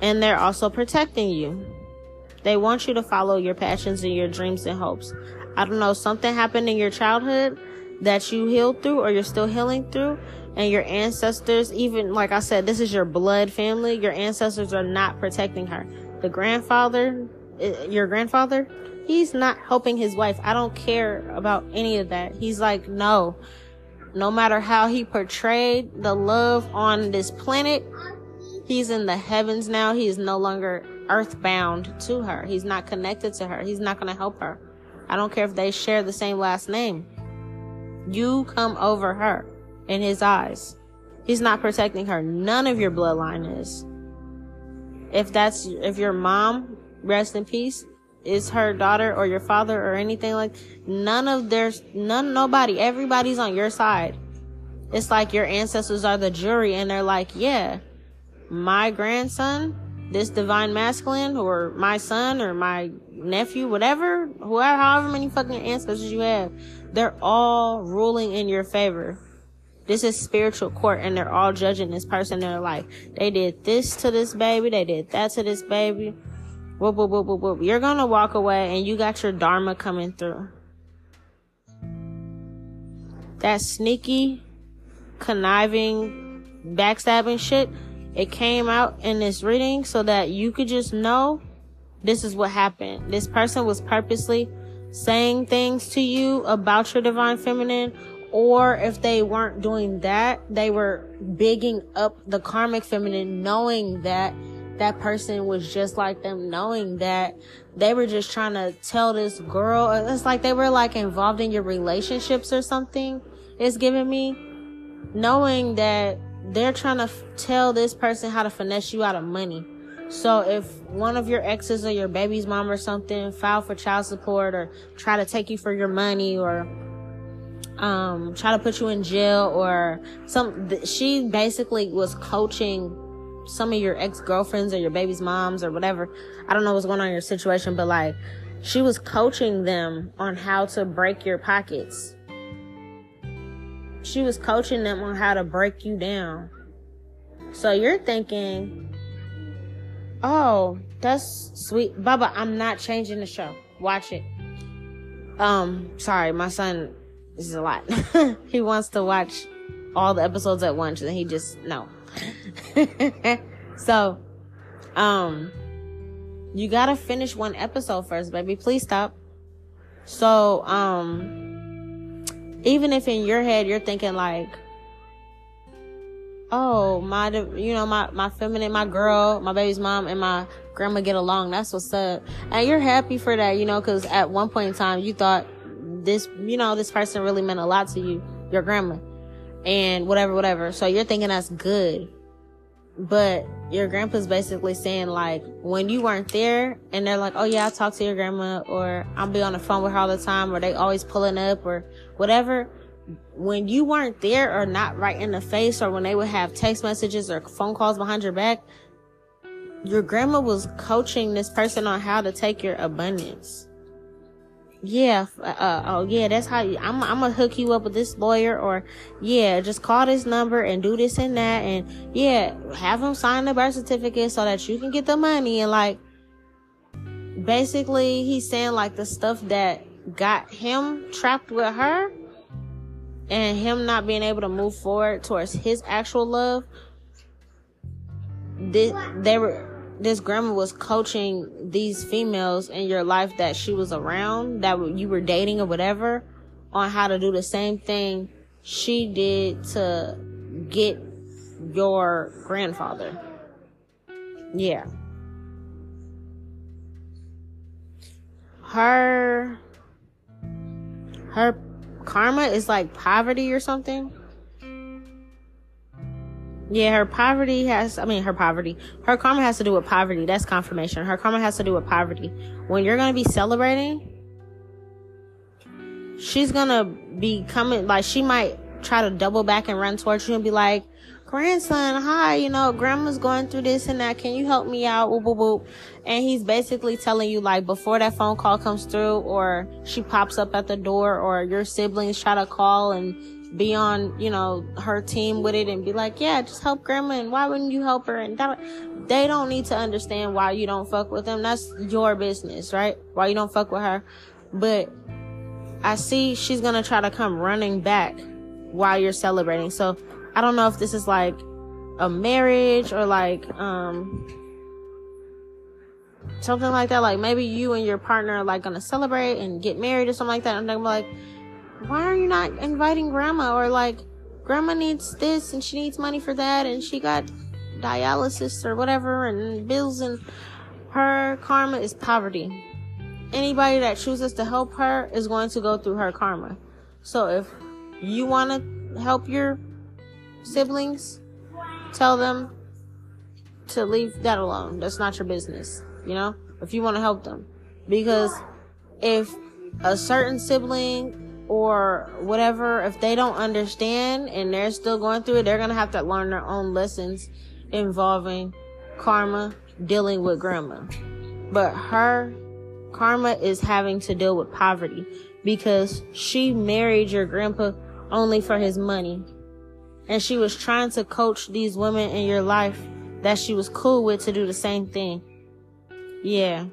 And they're also protecting you. They want you to follow your passions and your dreams and hopes. I don't know, something happened in your childhood that you healed through or you're still healing through and your ancestors, even like I said, this is your blood family. Your ancestors are not protecting her. The grandfather, your grandfather, he's not helping his wife. I don't care about any of that. He's like, no. No matter how he portrayed the love on this planet, he's in the heavens now. He is no longer earthbound to her. He's not connected to her. He's not going to help her. I don't care if they share the same last name. You come over her in his eyes. He's not protecting her. None of your bloodline is. If that's, if your mom rest in peace, is her daughter or your father or anything like none of there's none nobody everybody's on your side. It's like your ancestors are the jury and they're like yeah my grandson this divine masculine or my son or my nephew whatever whoever however many fucking ancestors you have they're all ruling in your favor. This is spiritual court and they're all judging this person. They're like they did this to this baby. They did that to this baby Whoop, whoop, whoop, whoop, whoop. You're gonna walk away and you got your dharma coming through. That sneaky, conniving, backstabbing shit, it came out in this reading so that you could just know this is what happened. This person was purposely saying things to you about your divine feminine or if they weren't doing that, they were bigging up the karmic feminine, knowing that that person was just like them, knowing that they were just trying to tell this girl, it's like they were like involved in your relationships or something. It's giving me knowing that they're trying to f- tell this person how to finesse you out of money. So if one of your exes or your baby's mom or something file for child support or try to take you for your money or um try to put you in jail or some she basically was coaching some of your ex-girlfriends or your baby's moms or whatever. I don't know what's going on in your situation, but like she was coaching them on how to break your pockets. She was coaching them on how to break you down. So you're thinking, oh, that's sweet. Baba, I'm not changing the show. Watch it. Um, sorry, my son is a lot. he wants to watch all the episodes at once and he just, no. so, um, you gotta finish one episode first, baby. Please stop. So, um, even if in your head you're thinking like, oh, my, you know, my, my feminine, my girl, my baby's mom and my grandma get along. That's what's up. And you're happy for that, you know, cause at one point in time you thought this, you know, this person really meant a lot to you, your grandma and whatever, whatever. So you're thinking that's good. But your grandpa's basically saying like, when you weren't there and they're like, oh yeah, I talk to your grandma or I'll be on the phone with her all the time or they always pulling up or whatever. When you weren't there or not right in the face or when they would have text messages or phone calls behind your back, your grandma was coaching this person on how to take your abundance yeah, uh, uh, oh yeah, that's how you, I'm, I'm gonna hook you up with this lawyer or yeah, just call this number and do this and that and yeah, have him sign the birth certificate so that you can get the money and like, basically he's saying like the stuff that got him trapped with her and him not being able to move forward towards his actual love. Did they were, this grandma was coaching these females in your life that she was around, that you were dating or whatever, on how to do the same thing she did to get your grandfather. yeah. Her her karma is like poverty or something. Yeah, her poverty has, I mean, her poverty, her karma has to do with poverty. That's confirmation. Her karma has to do with poverty. When you're going to be celebrating, she's going to be coming, like, she might try to double back and run towards you and be like, grandson, hi, you know, grandma's going through this and that. Can you help me out? Whoop, whoop, whoop. And he's basically telling you, like, before that phone call comes through or she pops up at the door or your siblings try to call and be on, you know, her team with it and be like, yeah, just help grandma and why wouldn't you help her? And that, they don't need to understand why you don't fuck with them. That's your business, right? Why you don't fuck with her. But I see she's gonna try to come running back while you're celebrating. So I don't know if this is like a marriage or like, um, something like that. Like maybe you and your partner are like gonna celebrate and get married or something like that. And I'm like, why are you not inviting grandma? Or like grandma needs this and she needs money for that and she got dialysis or whatever and bills and her karma is poverty. Anybody that chooses to help her is going to go through her karma. So if you want to help your siblings tell them to leave that alone. That's not your business you know? If you want to help them. Because if a certain sibling or whatever, if they don't understand and they're still going through it, they're going to have to learn their own lessons involving karma, dealing with grandma. But her karma is having to deal with poverty because she married your grandpa only for his money. And she was trying to coach these women in your life that she was cool with to do the same thing. Yeah.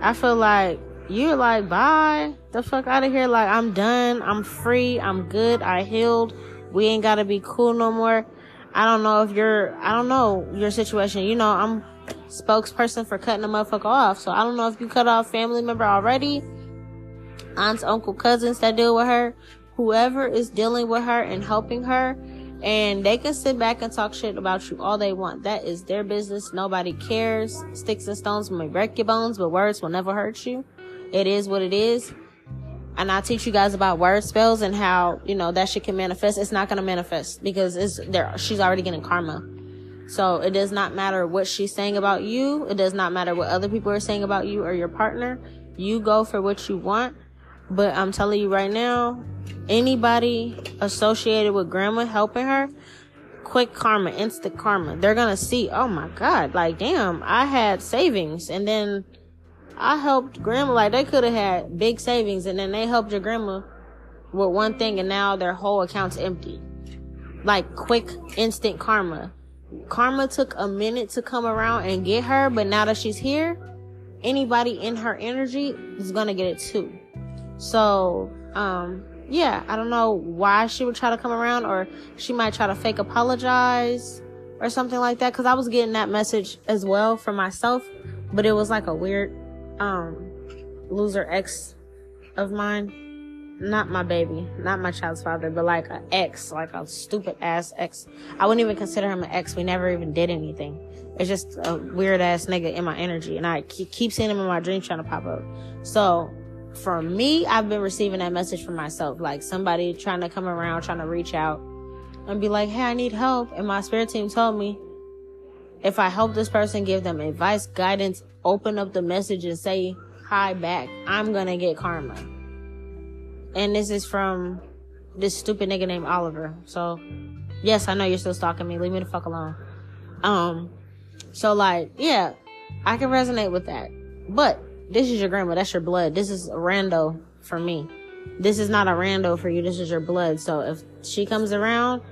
I feel like you're like, bye, the fuck out of here. Like, I'm done. I'm free. I'm good. I healed. We ain't gotta be cool no more. I don't know if you're, I don't know your situation. You know, I'm spokesperson for cutting a motherfucker off. So I don't know if you cut off family member already, aunts, uncle, cousins that deal with her, whoever is dealing with her and helping her. And they can sit back and talk shit about you all they want. That is their business. Nobody cares. Sticks and stones may break your bones, but words will never hurt you. It is what it is. And I teach you guys about word spells and how, you know, that shit can manifest. It's not going to manifest because it's there. She's already getting karma. So it does not matter what she's saying about you. It does not matter what other people are saying about you or your partner. You go for what you want. But I'm telling you right now, anybody associated with grandma helping her, quick karma, instant karma. They're gonna see, oh my god, like damn, I had savings and then I helped grandma, like they could have had big savings and then they helped your grandma with one thing and now their whole account's empty. Like quick, instant karma. Karma took a minute to come around and get her, but now that she's here, anybody in her energy is gonna get it too. So, um, yeah, I don't know why she would try to come around or she might try to fake apologize or something like that. Cause I was getting that message as well for myself, but it was like a weird um loser ex of mine not my baby, not my child's father, but like an ex, like a stupid ass ex. I wouldn't even consider him an ex. We never even did anything. It's just a weird ass nigga in my energy, and I keep seeing him in my dreams trying to pop up. So for me, I've been receiving that message for myself, like somebody trying to come around, trying to reach out and be like, "Hey, I need help," and my spirit team told me if I help this person, give them advice, guidance, open up the message and say hi back, I'm gonna get karma. And this is from this stupid nigga named Oliver. So, yes, I know you're still stalking me. Leave me the fuck alone. Um, so like, yeah, I can resonate with that. But this is your grandma. That's your blood. This is a rando for me. This is not a rando for you. This is your blood. So if she comes around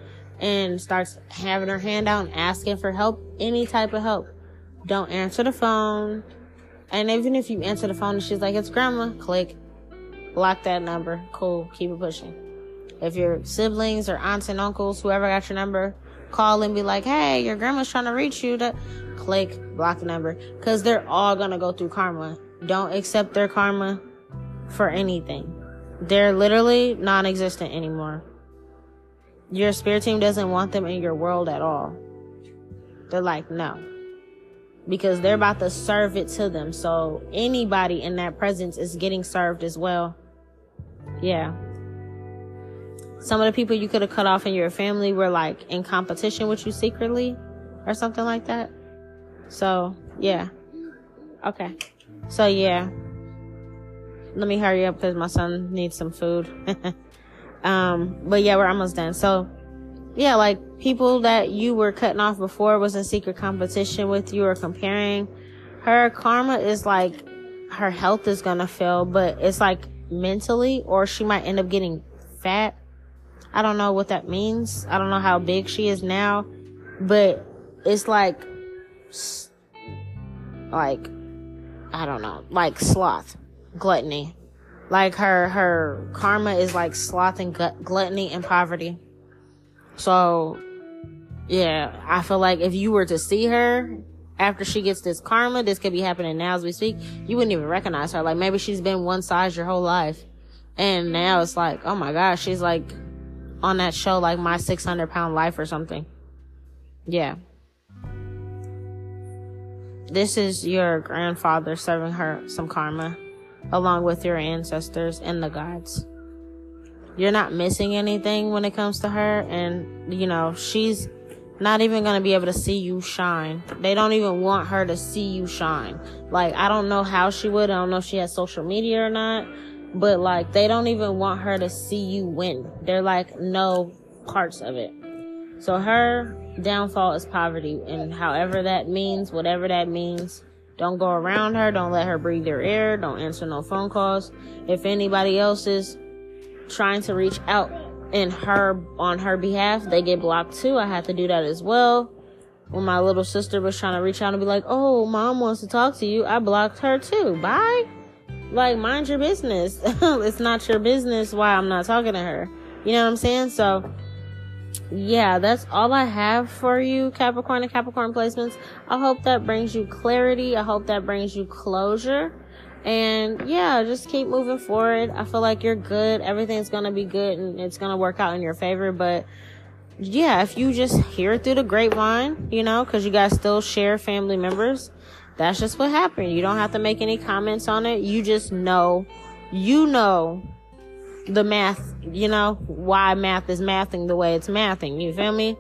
and starts having her hand out and asking for help, any type of help, don't answer the phone. And even if you answer the phone and she's like, it's grandma, click, block that number. Cool. Keep it pushing. If your siblings or aunts and uncles, whoever got your number, call and be like, hey, your grandma's trying to reach you to click, block the number. Cause they're all gonna go through karma. Don't accept their karma for anything. They're literally non-existent anymore. Your spirit team doesn't want them in your world at all. They're like, no. Because they're about to serve it to them. So anybody in that presence is getting served as well. Yeah. Some of the people you could have cut off in your family were like in competition with you secretly or something like that. So, yeah. Okay. So, yeah. Let me hurry up because my son needs some food. um, but yeah, we're almost done. So, yeah, like people that you were cutting off before was in secret competition with you or comparing. Her karma is like her health is gonna fail, but it's like mentally, or she might end up getting fat. I don't know what that means. I don't know how big she is now, but it's like, like, I don't know, like sloth, gluttony. Like her, her karma is like sloth and gluttony and poverty. So, yeah, I feel like if you were to see her after she gets this karma, this could be happening now as we speak, you wouldn't even recognize her. Like maybe she's been one size your whole life. And now it's like, oh my gosh, she's like on that show, like My 600 Pound Life or something. Yeah. This is your grandfather serving her some karma along with your ancestors and the gods. You're not missing anything when it comes to her. And, you know, she's not even to be able to see you shine. They don't even want her to see you shine. Like, I don't know how she would. I don't know if she has social media or not. But, like, they don't even want her to see you win. They're like, no parts of it. So her downfall is poverty. And however that means, whatever that means, don't go around her. Don't let her breathe your air. Don't answer no phone calls. If anybody else is trying to reach out in her on her behalf, they get blocked too. I had to do that as well. When my little sister was trying to reach out and be like, "Oh, mom wants to talk to you," I blocked her too. Bye. Like, mind your business. it's not your business why I'm not talking to her. You know what I'm saying? So, yeah, that's all I have for you, Capricorn and Capricorn placements. I hope that brings you clarity. I hope that brings you closure. And yeah, just keep moving forward. I feel like you're good. Everything's gonna be good and it's gonna work out in your favor. But yeah, if you just hear through the grapevine, you know, cause you guys still share family members, that's just what happened. You don't have to make any comments on it. You just know, you know the math, you know, why math is mathing the way it's mathing. You feel me?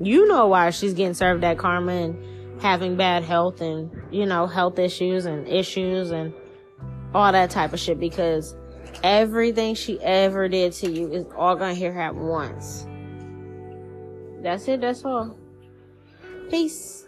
You know why she's getting served that karma and having bad health and, you know, health issues and issues and all that type of shit because everything she ever did to you is all gonna hear her at once. That's it, that's all. Peace.